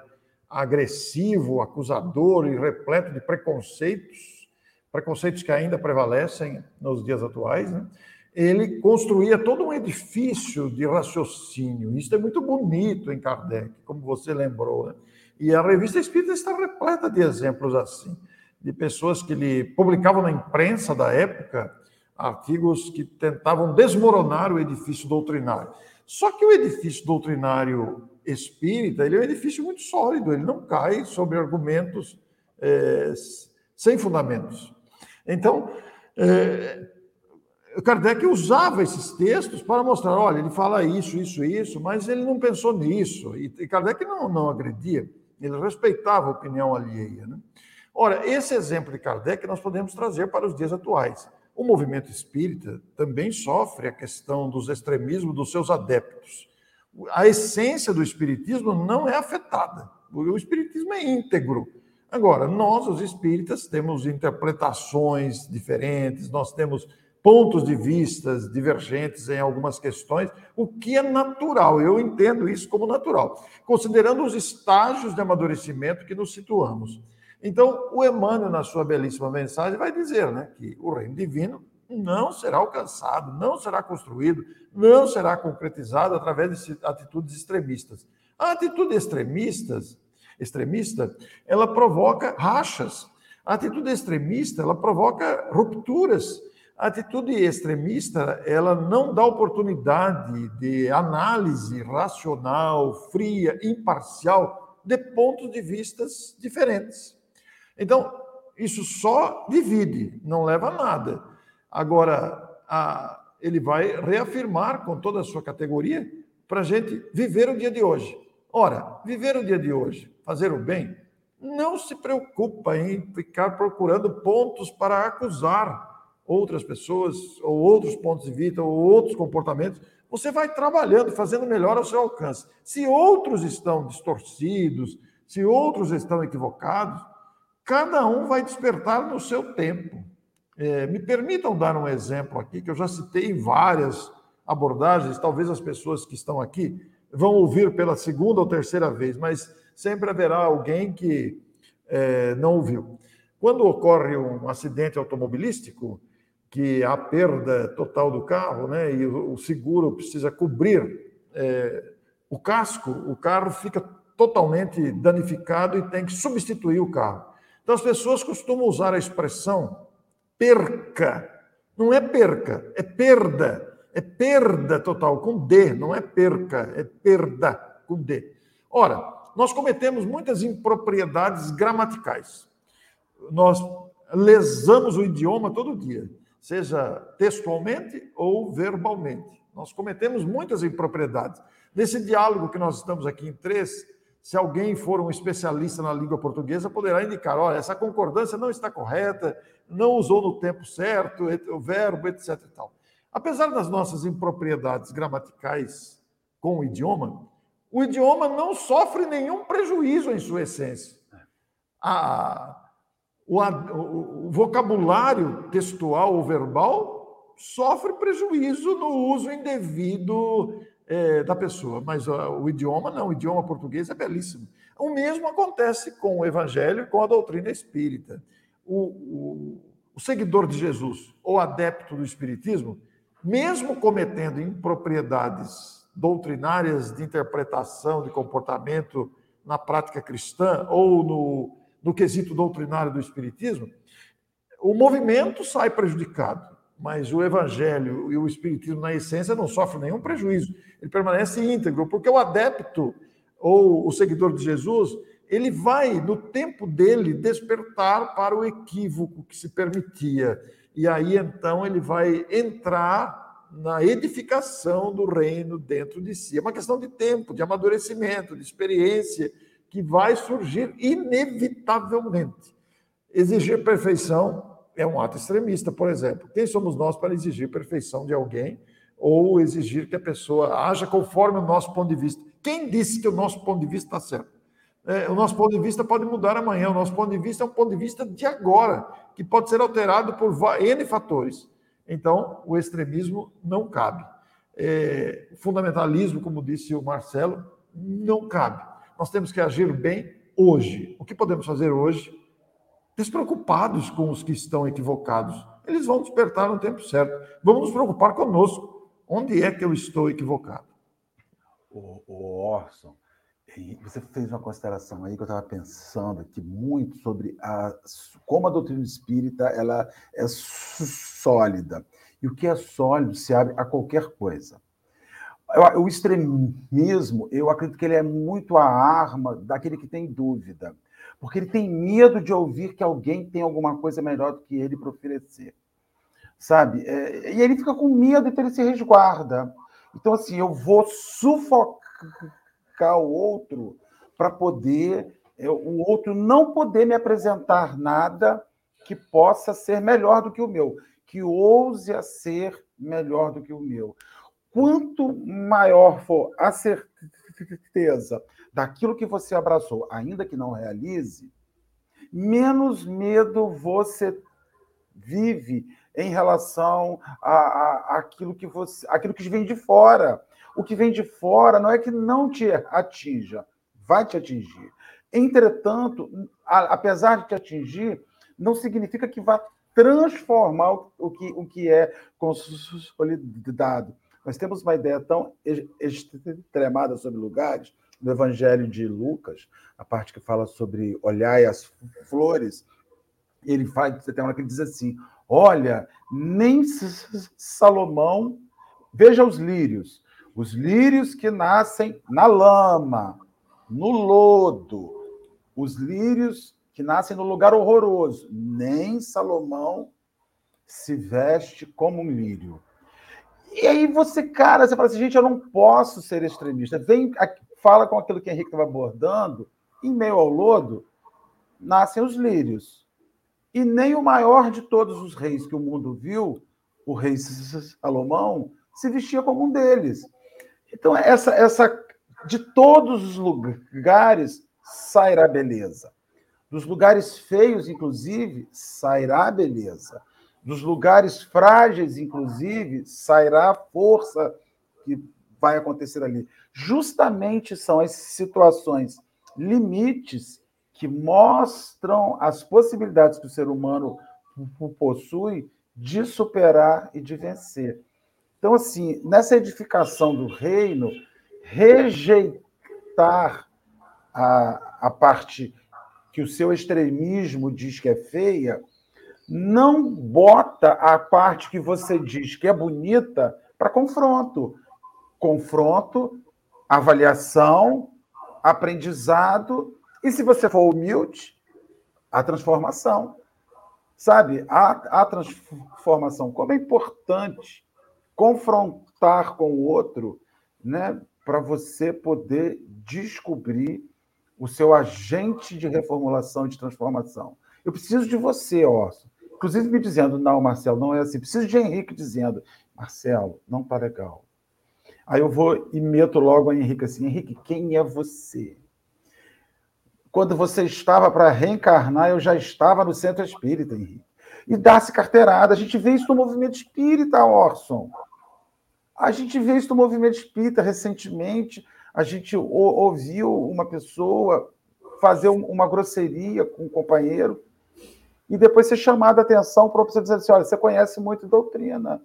agressivo, acusador e repleto de preconceitos, preconceitos que ainda prevalecem nos dias atuais, né? ele construía todo um edifício de raciocínio. Isso é muito bonito em Kardec, como você lembrou. Né? E a revista Espírita está repleta de exemplos assim, de pessoas que lhe publicavam na imprensa da época artigos que tentavam desmoronar o edifício doutrinário. Só que o edifício doutrinário espírita ele é um edifício muito sólido, ele não cai sobre argumentos é, sem fundamentos. Então, é, Kardec usava esses textos para mostrar, olha, ele fala isso, isso, isso, mas ele não pensou nisso. E Kardec não, não agredia, ele respeitava a opinião alheia. Né? Ora, esse exemplo de Kardec nós podemos trazer para os dias atuais. O movimento espírita também sofre a questão dos extremismos dos seus adeptos. A essência do espiritismo não é afetada. O espiritismo é íntegro. Agora, nós, os espíritas, temos interpretações diferentes, nós temos pontos de vistas divergentes em algumas questões, o que é natural, eu entendo isso como natural, considerando os estágios de amadurecimento que nos situamos. Então, o Emmanuel, na sua belíssima mensagem, vai dizer né, que o reino divino não será alcançado, não será construído, não será concretizado através de atitudes extremistas. A atitude extremistas, extremista, ela provoca rachas. A atitude extremista, ela provoca rupturas a atitude extremista, ela não dá oportunidade de análise racional, fria, imparcial de pontos de vistas diferentes. Então, isso só divide, não leva a nada. Agora, a, ele vai reafirmar com toda a sua categoria para a gente viver o dia de hoje. Ora, viver o dia de hoje, fazer o bem, não se preocupa em ficar procurando pontos para acusar outras pessoas, ou outros pontos de vista, ou outros comportamentos, você vai trabalhando, fazendo melhor ao seu alcance. Se outros estão distorcidos, se outros estão equivocados, cada um vai despertar no seu tempo. É, me permitam dar um exemplo aqui, que eu já citei em várias abordagens, talvez as pessoas que estão aqui vão ouvir pela segunda ou terceira vez, mas sempre haverá alguém que é, não ouviu. Quando ocorre um acidente automobilístico, que há perda total do carro, né, e o seguro precisa cobrir é, o casco, o carro fica totalmente danificado e tem que substituir o carro. Então as pessoas costumam usar a expressão perca. Não é perca, é perda. É perda total, com D, não é perca, é perda, com D. Ora, nós cometemos muitas impropriedades gramaticais. Nós lesamos o idioma todo dia seja textualmente ou verbalmente. Nós cometemos muitas impropriedades. Nesse diálogo que nós estamos aqui em três, se alguém for um especialista na língua portuguesa, poderá indicar: olha, essa concordância não está correta, não usou no tempo certo o verbo, etc. E tal. Apesar das nossas impropriedades gramaticais com o idioma, o idioma não sofre nenhum prejuízo em sua essência. A, o, o, vocabulário textual ou verbal sofre prejuízo no uso indevido é, da pessoa, mas ó, o idioma não, o idioma português é belíssimo. O mesmo acontece com o evangelho e com a doutrina espírita. O, o, o seguidor de Jesus ou adepto do espiritismo, mesmo cometendo impropriedades doutrinárias de interpretação de comportamento na prática cristã ou no no quesito doutrinário do Espiritismo, o movimento sai prejudicado, mas o Evangelho e o Espiritismo, na essência, não sofrem nenhum prejuízo. Ele permanece íntegro, porque o adepto ou o seguidor de Jesus, ele vai, no tempo dele, despertar para o equívoco que se permitia. E aí, então, ele vai entrar na edificação do reino dentro de si. É uma questão de tempo, de amadurecimento, de experiência que vai surgir inevitavelmente. Exigir perfeição é um ato extremista, por exemplo. Quem somos nós para exigir perfeição de alguém ou exigir que a pessoa haja conforme o nosso ponto de vista? Quem disse que o nosso ponto de vista está certo? É, o nosso ponto de vista pode mudar amanhã. O nosso ponto de vista é um ponto de vista de agora, que pode ser alterado por N fatores. Então, o extremismo não cabe. É, fundamentalismo, como disse o Marcelo, não cabe nós temos que agir bem hoje. O que podemos fazer hoje? Despreocupados com os que estão equivocados. Eles vão despertar no tempo certo. Vamos nos preocupar conosco. Onde é que eu estou equivocado? O, o Orson, você fez uma consideração aí que eu estava pensando aqui muito sobre a, como a doutrina espírita ela é sólida. E o que é sólido se abre a qualquer coisa o extremismo, eu acredito que ele é muito a arma daquele que tem dúvida, porque ele tem medo de ouvir que alguém tem alguma coisa melhor do que ele para oferecer. sabe? É, e ele fica com medo, então ele se resguarda. Então, assim, eu vou sufocar o outro para poder eu, o outro não poder me apresentar nada que possa ser melhor do que o meu, que ouse a ser melhor do que o meu. Quanto maior for a certeza daquilo que você abraçou, ainda que não realize, menos medo você vive em relação a, a, aquilo que você, aquilo que vem de fora. O que vem de fora não é que não te atinja, vai te atingir. Entretanto, a, apesar de te atingir, não significa que vá transformar o que, o que é consolidado. Nós temos uma ideia tão extremada sobre lugares, no Evangelho de Lucas, a parte que fala sobre olhar as flores, ele faz, tem uma que ele diz assim: olha, nem Salomão, veja os lírios, os lírios que nascem na lama, no lodo, os lírios que nascem no lugar horroroso. Nem Salomão se veste como um lírio. E aí você, cara, você fala assim, gente, eu não posso ser extremista. Vem, fala com aquilo que o Henrique estava abordando, em meio ao lodo, nascem os lírios. E nem o maior de todos os reis que o mundo viu, o rei Salomão, se vestia como um deles. Então, essa, essa de todos os lugares sairá beleza. Dos lugares feios, inclusive, sairá beleza. Dos lugares frágeis, inclusive, sairá força que vai acontecer ali. Justamente são as situações limites que mostram as possibilidades que o ser humano possui de superar e de vencer. Então, assim, nessa edificação do reino, rejeitar a, a parte que o seu extremismo diz que é feia, não bota a parte que você diz que é bonita para confronto. Confronto, avaliação, aprendizado, e se você for humilde, a transformação. Sabe, a, a transformação. Como é importante confrontar com o outro, né, para você poder descobrir o seu agente de reformulação de transformação. Eu preciso de você, Orson. Inclusive me dizendo, não, Marcelo, não é assim. Preciso de Henrique dizendo, Marcelo, não está legal. Aí eu vou e meto logo a Henrique assim, Henrique, quem é você? Quando você estava para reencarnar, eu já estava no centro espírita, Henrique. E dá-se carteirada. A gente vê isso no movimento espírita, Orson. A gente vê isso no movimento espírita recentemente a gente ouviu uma pessoa fazer uma grosseria com um companheiro e depois ser chamada a atenção para pessoa dizer assim: olha, você conhece muito doutrina,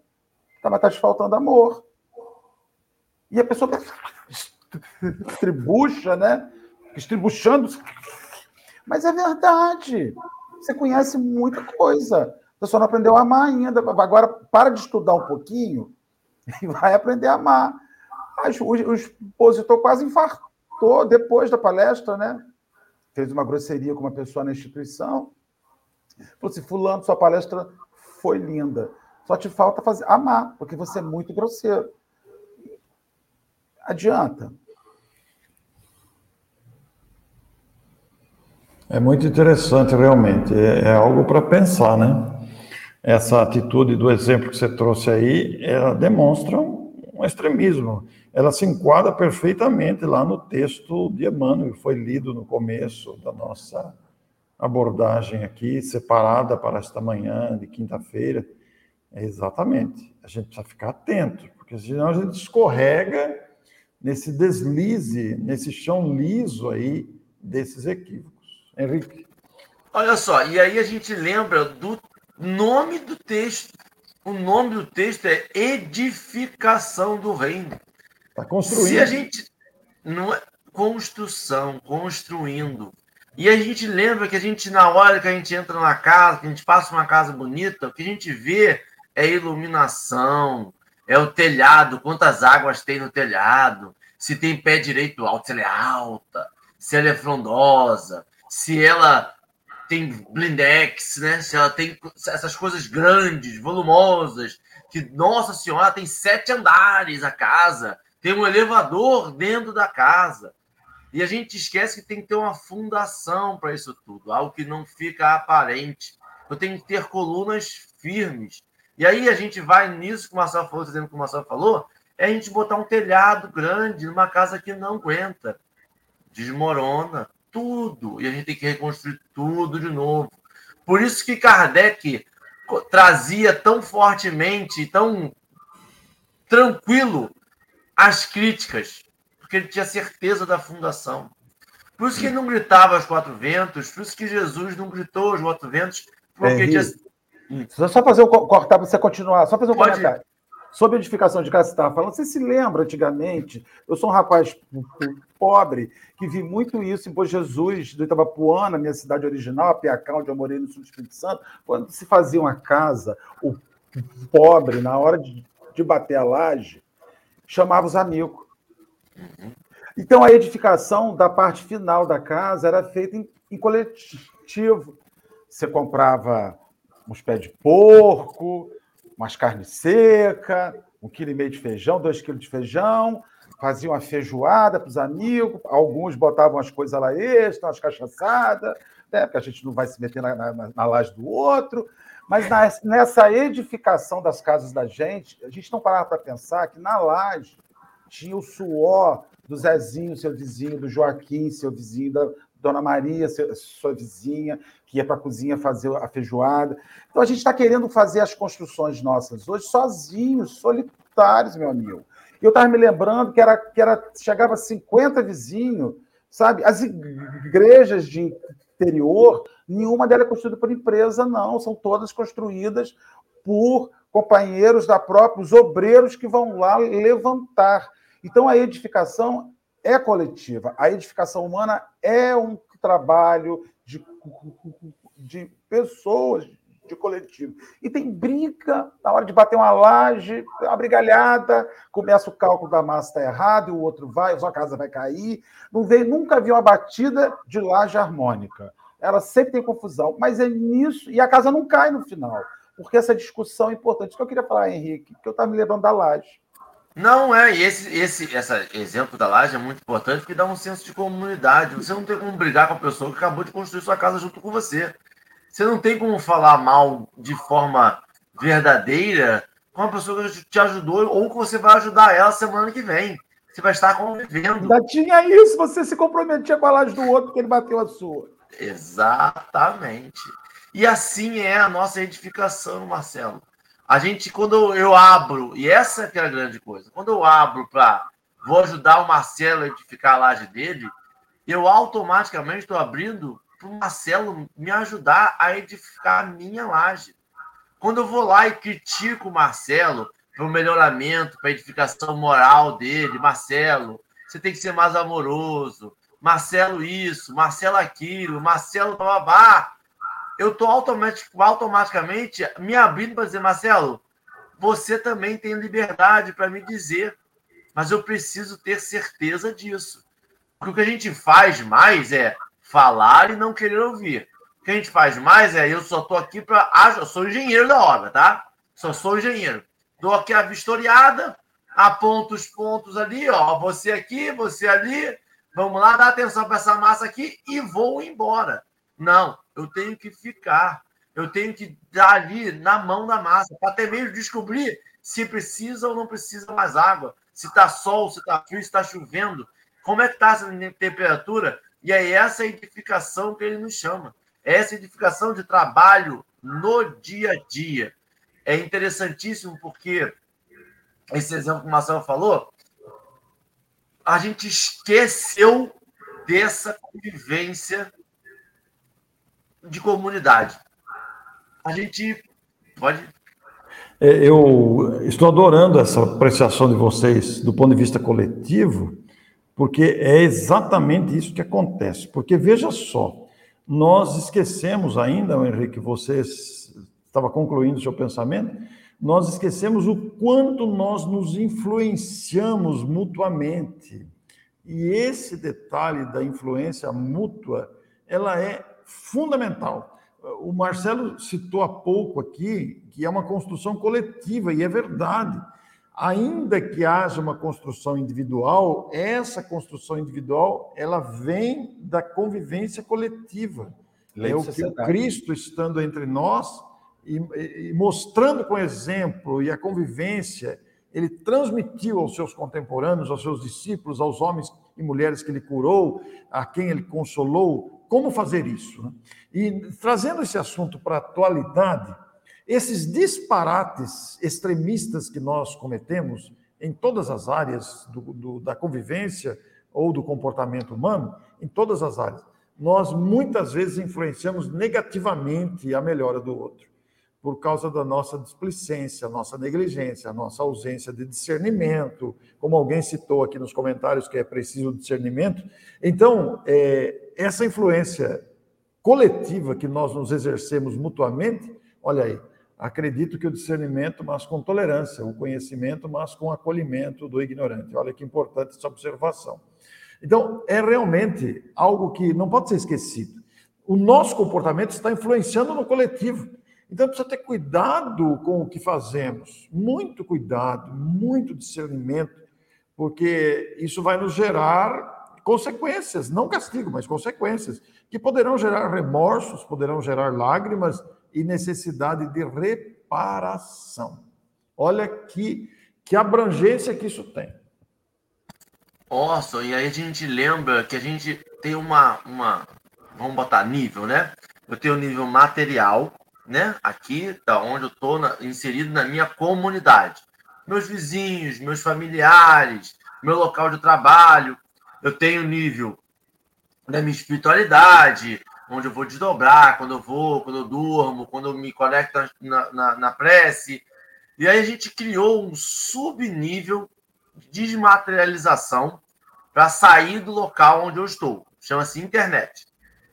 tá, mas está te faltando amor. E a pessoa estribucha, né? Estribuchando. Mas é verdade. Você conhece muita coisa. Você só não aprendeu a amar ainda. Agora, para de estudar um pouquinho e vai aprender a amar o, o expositor quase infartou depois da palestra, né? Fez uma grosseria com uma pessoa na instituição. Falou assim: Fulano, sua palestra foi linda. Só te falta fazer amar, porque você é muito grosseiro. Adianta. É muito interessante, realmente. É, é algo para pensar, né? Essa atitude do exemplo que você trouxe aí, ela demonstra um extremismo ela se enquadra perfeitamente lá no texto de Emmanuel, que foi lido no começo da nossa abordagem aqui, separada para esta manhã de quinta-feira. É exatamente. A gente precisa ficar atento, porque senão a gente escorrega nesse deslize, nesse chão liso aí desses equívocos. Henrique. Olha só, e aí a gente lembra do nome do texto. O nome do texto é Edificação do Reino. Está construindo. Se a gente. Não é construção, construindo. E a gente lembra que a gente, na hora que a gente entra na casa, que a gente passa uma casa bonita, o que a gente vê é iluminação, é o telhado, quantas águas tem no telhado, se tem pé direito alto, se ela é alta, se ela é frondosa, se ela tem blindex, né? Se ela tem essas coisas grandes, volumosas, que, nossa senhora, tem sete andares a casa, tem um elevador dentro da casa. E a gente esquece que tem que ter uma fundação para isso tudo, algo que não fica aparente. Eu tenho que ter colunas firmes. E aí a gente vai nisso que o Marcelo falou, dizendo que o Marcelo falou, é a gente botar um telhado grande numa casa que não aguenta. Desmorona tudo. E a gente tem que reconstruir tudo de novo. Por isso que Kardec trazia tão fortemente, tão tranquilo as críticas, porque ele tinha certeza da fundação. Por isso que ele não gritava aos quatro ventos, por isso que Jesus não gritou aos quatro ventos, porque é, tinha... Só fazer um cortar para você continuar, só fazer um Pode... comentário. Sobre a edificação de casa, você estava falando, você se lembra antigamente? Eu sou um rapaz pobre que vi muito isso em Pô Jesus, do Itabapuana, minha cidade original, a Piacá, onde eu morei no sul do Espírito Santo. Quando se fazia uma casa, o pobre, na hora de, de bater a laje, chamava os amigos. Então, a edificação da parte final da casa era feita em, em coletivo. Você comprava uns pés de porco, umas carnes secas, um quilo e meio de feijão, dois quilos de feijão, faziam uma feijoada para os amigos, alguns botavam as coisas lá extra, umas cachaçadas, né, porque a gente não vai se meter na, na, na laje do outro. Mas na, nessa edificação das casas da gente, a gente não parava para pensar que na laje tinha o suor do Zezinho, seu vizinho, do Joaquim, seu vizinho, da Dona Maria, seu, sua vizinha, que ia para a cozinha fazer a feijoada. Então a gente está querendo fazer as construções nossas hoje sozinhos, solitários, meu amigo. Eu estava me lembrando que era, que era chegava a 50 vizinhos, sabe? As igrejas de interior, nenhuma delas é construída por empresa, não. São todas construídas por companheiros da própria, os obreiros que vão lá levantar. Então a edificação é coletiva. A edificação humana é um trabalho de, de pessoas, de coletivo. E tem briga na hora de bater uma laje, uma brigalhada, começa o cálculo da massa está errado, e o outro vai, sua casa vai cair. Não nunca vi uma batida de laje harmônica. Ela sempre tem confusão, mas é nisso, e a casa não cai no final, porque essa discussão é importante. Isso que eu queria falar, Henrique, que eu estava me lembrando da laje. Não é, e esse, esse essa exemplo da laje é muito importante porque dá um senso de comunidade. Você não tem como brigar com a pessoa que acabou de construir sua casa junto com você. Você não tem como falar mal de forma verdadeira com uma pessoa que te ajudou ou que você vai ajudar ela semana que vem. Você vai estar convivendo. Já tinha isso, você se comprometia com a laje do outro porque ele bateu a sua. Exatamente. E assim é a nossa edificação, Marcelo. A gente, quando eu abro, e essa é a grande coisa, quando eu abro para vou ajudar o Marcelo a edificar a laje dele, eu automaticamente estou abrindo para o Marcelo me ajudar a edificar a minha laje. Quando eu vou lá e critico o Marcelo para o melhoramento, para a edificação moral dele, Marcelo, você tem que ser mais amoroso, Marcelo isso, Marcelo aquilo, Marcelo babá, eu estou automatic, automaticamente me abrindo para dizer, Marcelo, você também tem liberdade para me dizer, mas eu preciso ter certeza disso. Porque o que a gente faz mais é falar e não querer ouvir. O que a gente faz mais é, eu só estou aqui para. Ah, eu sou engenheiro da obra, tá? Só sou engenheiro. Dou aqui a vistoriada, aponto os pontos ali, ó. Você aqui, você ali. Vamos lá, dá atenção para essa massa aqui e vou embora. Não, eu tenho que ficar. Eu tenho que dar ali na mão da massa, para até mesmo descobrir se precisa ou não precisa mais água, se está sol, se está frio, se está chovendo, como é que está essa temperatura. E é essa edificação que ele nos chama. É essa edificação de trabalho no dia a dia. É interessantíssimo porque esse exemplo que o Marcelo falou, a gente esqueceu dessa convivência de comunidade. A gente pode. É, eu estou adorando essa apreciação de vocês do ponto de vista coletivo, porque é exatamente isso que acontece. Porque veja só, nós esquecemos ainda, Henrique, você estava concluindo o seu pensamento, nós esquecemos o quanto nós nos influenciamos mutuamente. E esse detalhe da influência mútua, ela é fundamental. O Marcelo citou há pouco aqui que é uma construção coletiva, e é verdade. Ainda que haja uma construção individual, essa construção individual ela vem da convivência coletiva. Lei é o que o Cristo estando entre nós e, e mostrando com exemplo e a convivência, ele transmitiu aos seus contemporâneos, aos seus discípulos, aos homens e mulheres que ele curou, a quem ele consolou, como fazer isso. Né? E trazendo esse assunto para a atualidade, esses disparates extremistas que nós cometemos em todas as áreas do, do, da convivência ou do comportamento humano, em todas as áreas, nós muitas vezes influenciamos negativamente a melhora do outro por causa da nossa displicência, nossa negligência, nossa ausência de discernimento, como alguém citou aqui nos comentários que é preciso discernimento. Então, é, essa influência coletiva que nós nos exercemos mutuamente, olha aí, acredito que o discernimento, mas com tolerância, o conhecimento, mas com acolhimento do ignorante. Olha que importante essa observação. Então, é realmente algo que não pode ser esquecido. O nosso comportamento está influenciando no coletivo. Então precisa ter cuidado com o que fazemos, muito cuidado, muito discernimento, porque isso vai nos gerar consequências, não castigo, mas consequências, que poderão gerar remorsos, poderão gerar lágrimas e necessidade de reparação. Olha que, que abrangência que isso tem. Nossa, e aí a gente lembra que a gente tem uma, uma vamos botar nível, né? Eu tenho nível material, né? Aqui, da onde eu estou inserido na minha comunidade. Meus vizinhos, meus familiares, meu local de trabalho. Eu tenho nível da minha espiritualidade, onde eu vou desdobrar, quando eu vou, quando eu durmo, quando eu me conecto na, na, na prece. E aí a gente criou um subnível de desmaterialização para sair do local onde eu estou. Chama-se internet.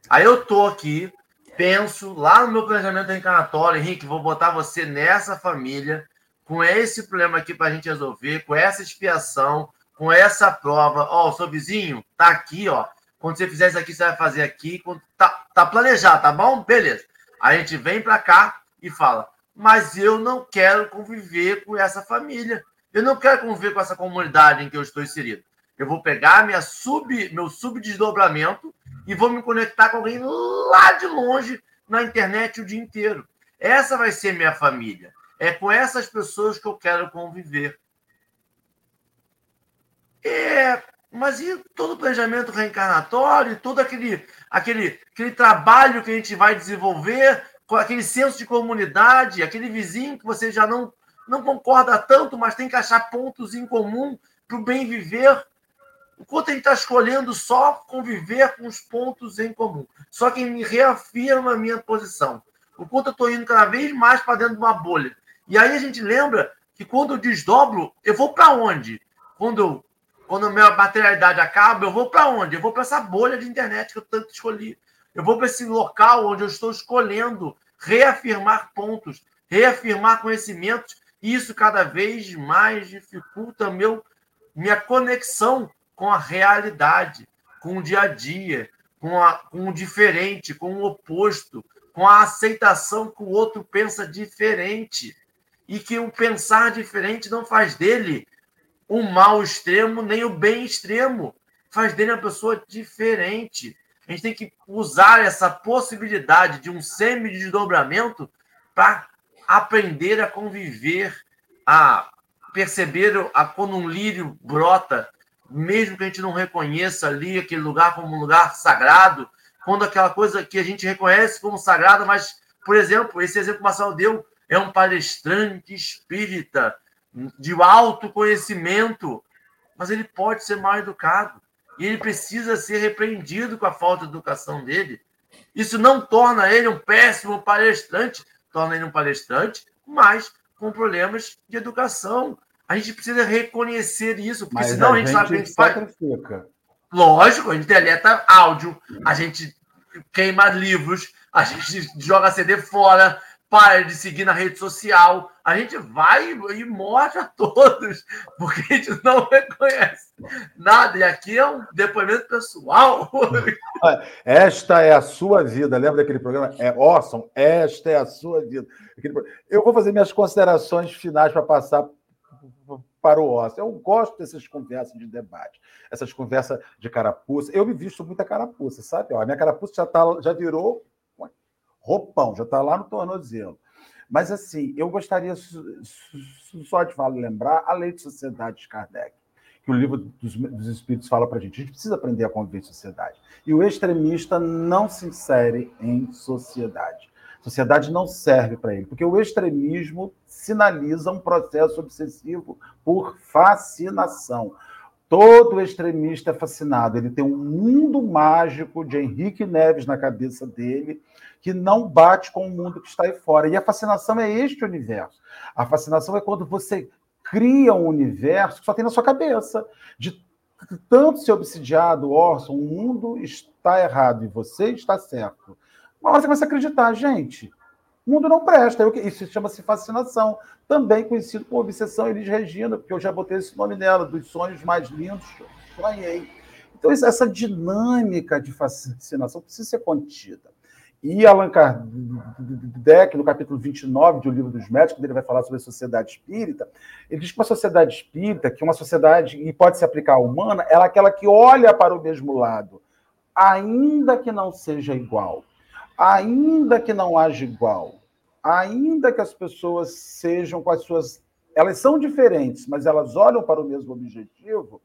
Aí eu estou aqui penso lá no meu planejamento reencarnatório, Henrique, vou botar você nessa família, com esse problema aqui para a gente resolver, com essa expiação, com essa prova. Ó, o seu vizinho tá aqui, ó. Quando você fizer isso aqui, você vai fazer aqui. Tá, tá planejado, tá bom? Beleza. A gente vem para cá e fala, mas eu não quero conviver com essa família. Eu não quero conviver com essa comunidade em que eu estou inserido. Eu vou pegar minha sub, meu subdesdobramento e vou me conectar com alguém lá de longe na internet o dia inteiro. Essa vai ser minha família. É com essas pessoas que eu quero conviver. É, mas e todo o planejamento reencarnatório, todo aquele, aquele, aquele trabalho que a gente vai desenvolver, com aquele senso de comunidade, aquele vizinho que você já não, não concorda tanto, mas tem que achar pontos em comum para o bem viver enquanto gente está escolhendo só conviver com os pontos em comum. Só que me reafirma a minha posição. Enquanto eu estou indo cada vez mais para dentro de uma bolha. E aí a gente lembra que quando eu desdobro, eu vou para onde? Quando eu quando a minha materialidade acaba, eu vou para onde? Eu vou para essa bolha de internet que eu tanto escolhi. Eu vou para esse local onde eu estou escolhendo reafirmar pontos, reafirmar conhecimentos, e isso cada vez mais dificulta meu minha conexão com a realidade, com o dia a dia, com, a, com o diferente, com o oposto, com a aceitação que o outro pensa diferente. E que o pensar diferente não faz dele o mal extremo nem o bem extremo. Faz dele uma pessoa diferente. A gente tem que usar essa possibilidade de um semi-desdobramento para aprender a conviver, a perceber a, quando um lírio brota, mesmo que a gente não reconheça ali aquele lugar como um lugar sagrado, quando aquela coisa que a gente reconhece como sagrada, mas, por exemplo, esse exemplo que o Marcelo deu é um palestrante espírita de alto conhecimento, mas ele pode ser mal educado e ele precisa ser repreendido com a falta de educação dele. Isso não torna ele um péssimo palestrante, torna ele um palestrante, mas com problemas de educação, a gente precisa reconhecer isso, porque Mas senão a gente, sabe que a gente sacrifica. Lógico, a gente deleta áudio, a gente queima livros, a gente joga CD fora, para de seguir na rede social. A gente vai e mostra a todos, porque a gente não reconhece nada. E aqui é um depoimento pessoal. Esta é a sua vida. Lembra daquele programa? É awesome. Esta é a sua vida. Eu vou fazer minhas considerações finais para passar para o ócio. Eu gosto dessas conversas de debate, essas conversas de carapuça. Eu me visto muita carapuça, sabe? Ó, a minha carapuça já, tá, já virou roupão, já está lá no tornozelo. Mas, assim, eu gostaria só de lembrar a lei de sociedade de Kardec, que o livro dos, dos Espíritos fala para a gente. A gente precisa aprender a conviver em sociedade. E o extremista não se insere em sociedade. Sociedade não serve para ele, porque o extremismo sinaliza um processo obsessivo por fascinação. Todo extremista é fascinado. Ele tem um mundo mágico de Henrique Neves na cabeça dele, que não bate com o mundo que está aí fora. E a fascinação é este universo. A fascinação é quando você cria um universo que só tem na sua cabeça. De tanto ser obsidiado, Orson, o mundo está errado e você está certo. Uma hora você começa a acreditar, gente, o mundo não presta. Isso chama-se fascinação. Também conhecido por obsessão Elis Regina, porque eu já botei esse nome nela, dos sonhos mais lindos, sonhei. Então, essa dinâmica de fascinação precisa ser contida. E Allan Kardec, no capítulo 29 do Livro dos Médicos, ele vai falar sobre a sociedade espírita, ele diz que uma sociedade espírita, que uma sociedade, e pode se aplicar à humana, é aquela que olha para o mesmo lado, ainda que não seja igual ainda que não haja igual, ainda que as pessoas sejam com as suas. Elas são diferentes, mas elas olham para o mesmo objetivo,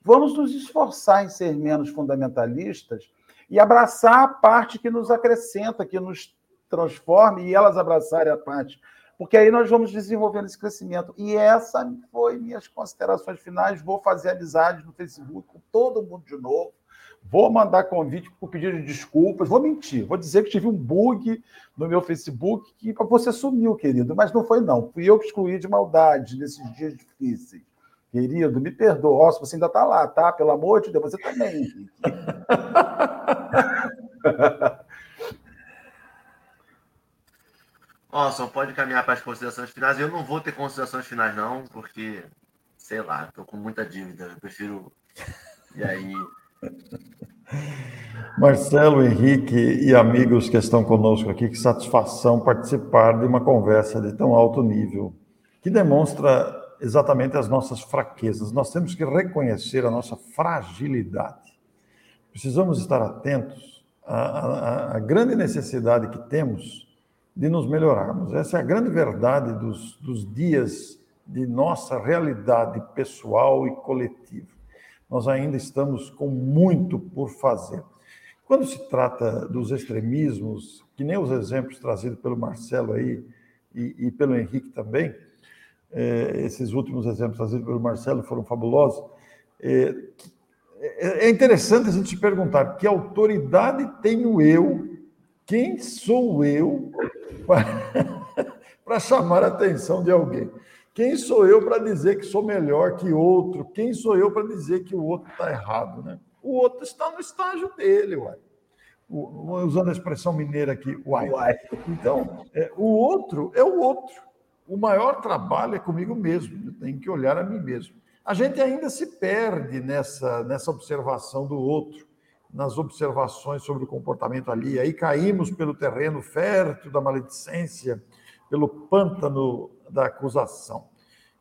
vamos nos esforçar em ser menos fundamentalistas e abraçar a parte que nos acrescenta, que nos transforme, e elas abraçarem a parte. Porque aí nós vamos desenvolvendo esse crescimento. E essa foi minhas considerações finais. Vou fazer amizade no Facebook com todo mundo de novo Vou mandar convite por pedido de desculpas. Vou mentir. Vou dizer que tive um bug no meu Facebook que você sumiu, querido. Mas não foi, não. Fui eu que excluí de maldade nesses dias difíceis. Querido, me perdoa. Ó, se você ainda está lá, tá? Pelo amor de Deus, você também. Ó, só pode caminhar para as considerações finais. Eu não vou ter considerações finais, não, porque, sei lá, estou com muita dívida. Eu prefiro. E aí. Marcelo, Henrique e amigos que estão conosco aqui, que satisfação participar de uma conversa de tão alto nível, que demonstra exatamente as nossas fraquezas. Nós temos que reconhecer a nossa fragilidade. Precisamos estar atentos à, à, à grande necessidade que temos de nos melhorarmos. Essa é a grande verdade dos, dos dias de nossa realidade pessoal e coletiva nós ainda estamos com muito por fazer. Quando se trata dos extremismos, que nem os exemplos trazidos pelo Marcelo aí e, e pelo Henrique também, é, esses últimos exemplos trazidos pelo Marcelo foram fabulosos. É, é, é interessante a gente se perguntar que autoridade tenho eu, quem sou eu para chamar a atenção de alguém? Quem sou eu para dizer que sou melhor que outro? Quem sou eu para dizer que o outro está errado? Né? O outro está no estágio dele, uai. O, usando a expressão mineira aqui, uai. uai. Então, é, o outro é o outro. O maior trabalho é comigo mesmo. Eu tenho que olhar a mim mesmo. A gente ainda se perde nessa, nessa observação do outro, nas observações sobre o comportamento ali. Aí caímos pelo terreno fértil da maledicência, pelo pântano da acusação,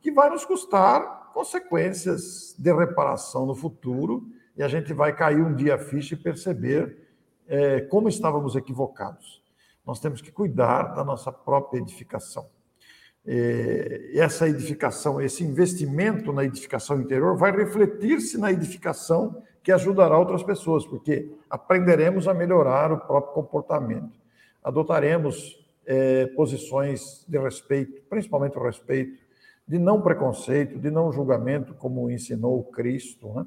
que vai nos custar consequências de reparação no futuro, e a gente vai cair um dia a ficha e perceber é, como estávamos equivocados. Nós temos que cuidar da nossa própria edificação. É, essa edificação, esse investimento na edificação interior vai refletir-se na edificação que ajudará outras pessoas, porque aprenderemos a melhorar o próprio comportamento, adotaremos é, posições de respeito, principalmente o respeito, de não preconceito, de não julgamento, como ensinou Cristo. Né?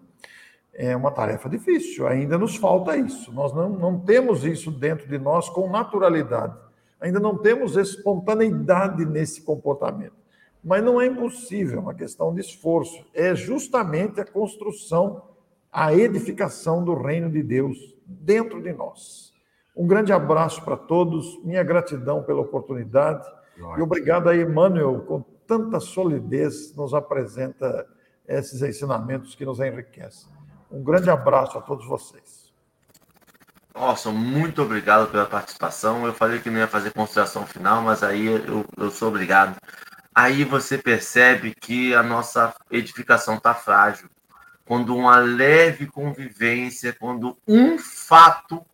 É uma tarefa difícil, ainda nos falta isso. Nós não, não temos isso dentro de nós com naturalidade, ainda não temos espontaneidade nesse comportamento. Mas não é impossível, é uma questão de esforço. É justamente a construção, a edificação do reino de Deus dentro de nós Um grande abraço para todos, minha gratidão pela oportunidade e obrigado a Emmanuel, com tanta solidez, nos apresenta esses ensinamentos que nos enriquecem. Um grande abraço a todos vocês. Nossa, muito obrigado pela participação. Eu falei que não ia fazer consideração final, mas aí eu, eu sou obrigado. Aí você percebe que a nossa edificação está frágil. Quando uma leve convivência, quando um fato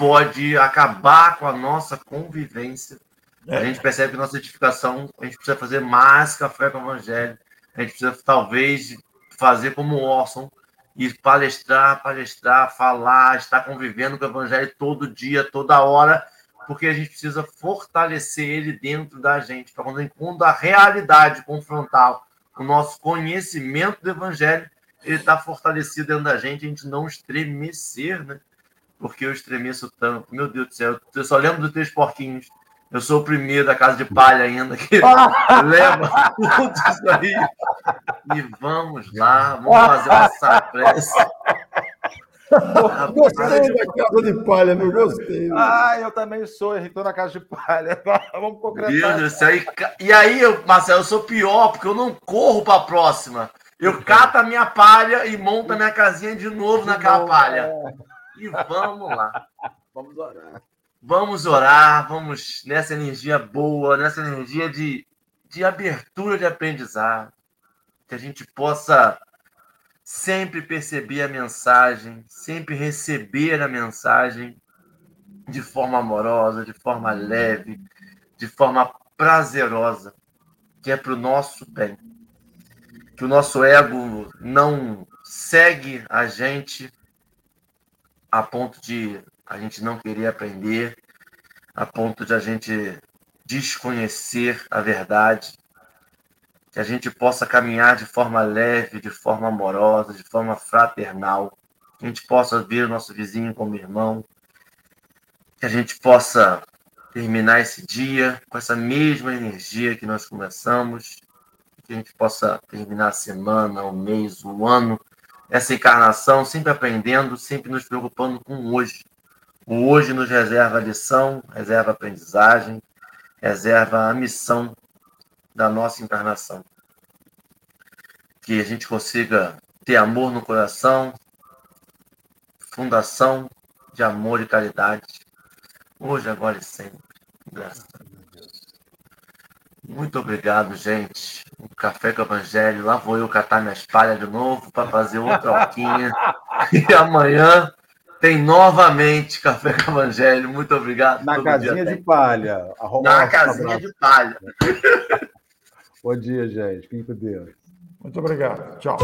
pode acabar com a nossa convivência, é. a gente percebe que nossa edificação, a gente precisa fazer mais café com o evangelho. A gente precisa talvez fazer como Orson, e palestrar, palestrar, falar, estar convivendo com o evangelho todo dia, toda hora, porque a gente precisa fortalecer ele dentro da gente, para quando, quando a realidade confrontar o nosso conhecimento do evangelho, ele está fortalecido dentro da gente, a gente não estremecer, né? Porque eu estremeço tanto. Meu Deus do céu, eu só lembro dos três porquinhos. Eu sou o primeiro da casa de palha ainda que leva tudo isso aí. E vamos lá, vamos fazer essa pressa. Gostei da casa de palha, não gostei. Ah, eu também sou, estou na casa de palha. Vamos concretar. Deus do céu. E aí, Marcelo, eu sou pior, porque eu não corro para a próxima. Eu cato a minha palha e monto a minha casinha de novo naquela palha. E vamos lá. Vamos orar. Vamos orar, vamos nessa energia boa, nessa energia de, de abertura de aprendizado. Que a gente possa sempre perceber a mensagem, sempre receber a mensagem de forma amorosa, de forma leve, de forma prazerosa, que é para o nosso bem. Que o nosso ego não segue a gente a ponto de a gente não querer aprender, a ponto de a gente desconhecer a verdade, que a gente possa caminhar de forma leve, de forma amorosa, de forma fraternal, que a gente possa ver o nosso vizinho como irmão, que a gente possa terminar esse dia com essa mesma energia que nós começamos, que a gente possa terminar a semana, o mês, o ano, essa encarnação, sempre aprendendo, sempre nos preocupando com hoje, o hoje nos reserva a lição, reserva a aprendizagem, reserva a missão da nossa encarnação. Que a gente consiga ter amor no coração, fundação de amor e caridade, hoje, agora e sempre. Graças a Deus. Muito obrigado, gente. Um café com o Evangelho. Lá vou eu catar minhas palhas de novo para fazer outra horquinha. e amanhã tem novamente Café com Evangelho. Muito obrigado. Na casinha de palha. Na casinha de palha. Bom dia, gente. Fiquem com Deus. Muito obrigado. Tchau.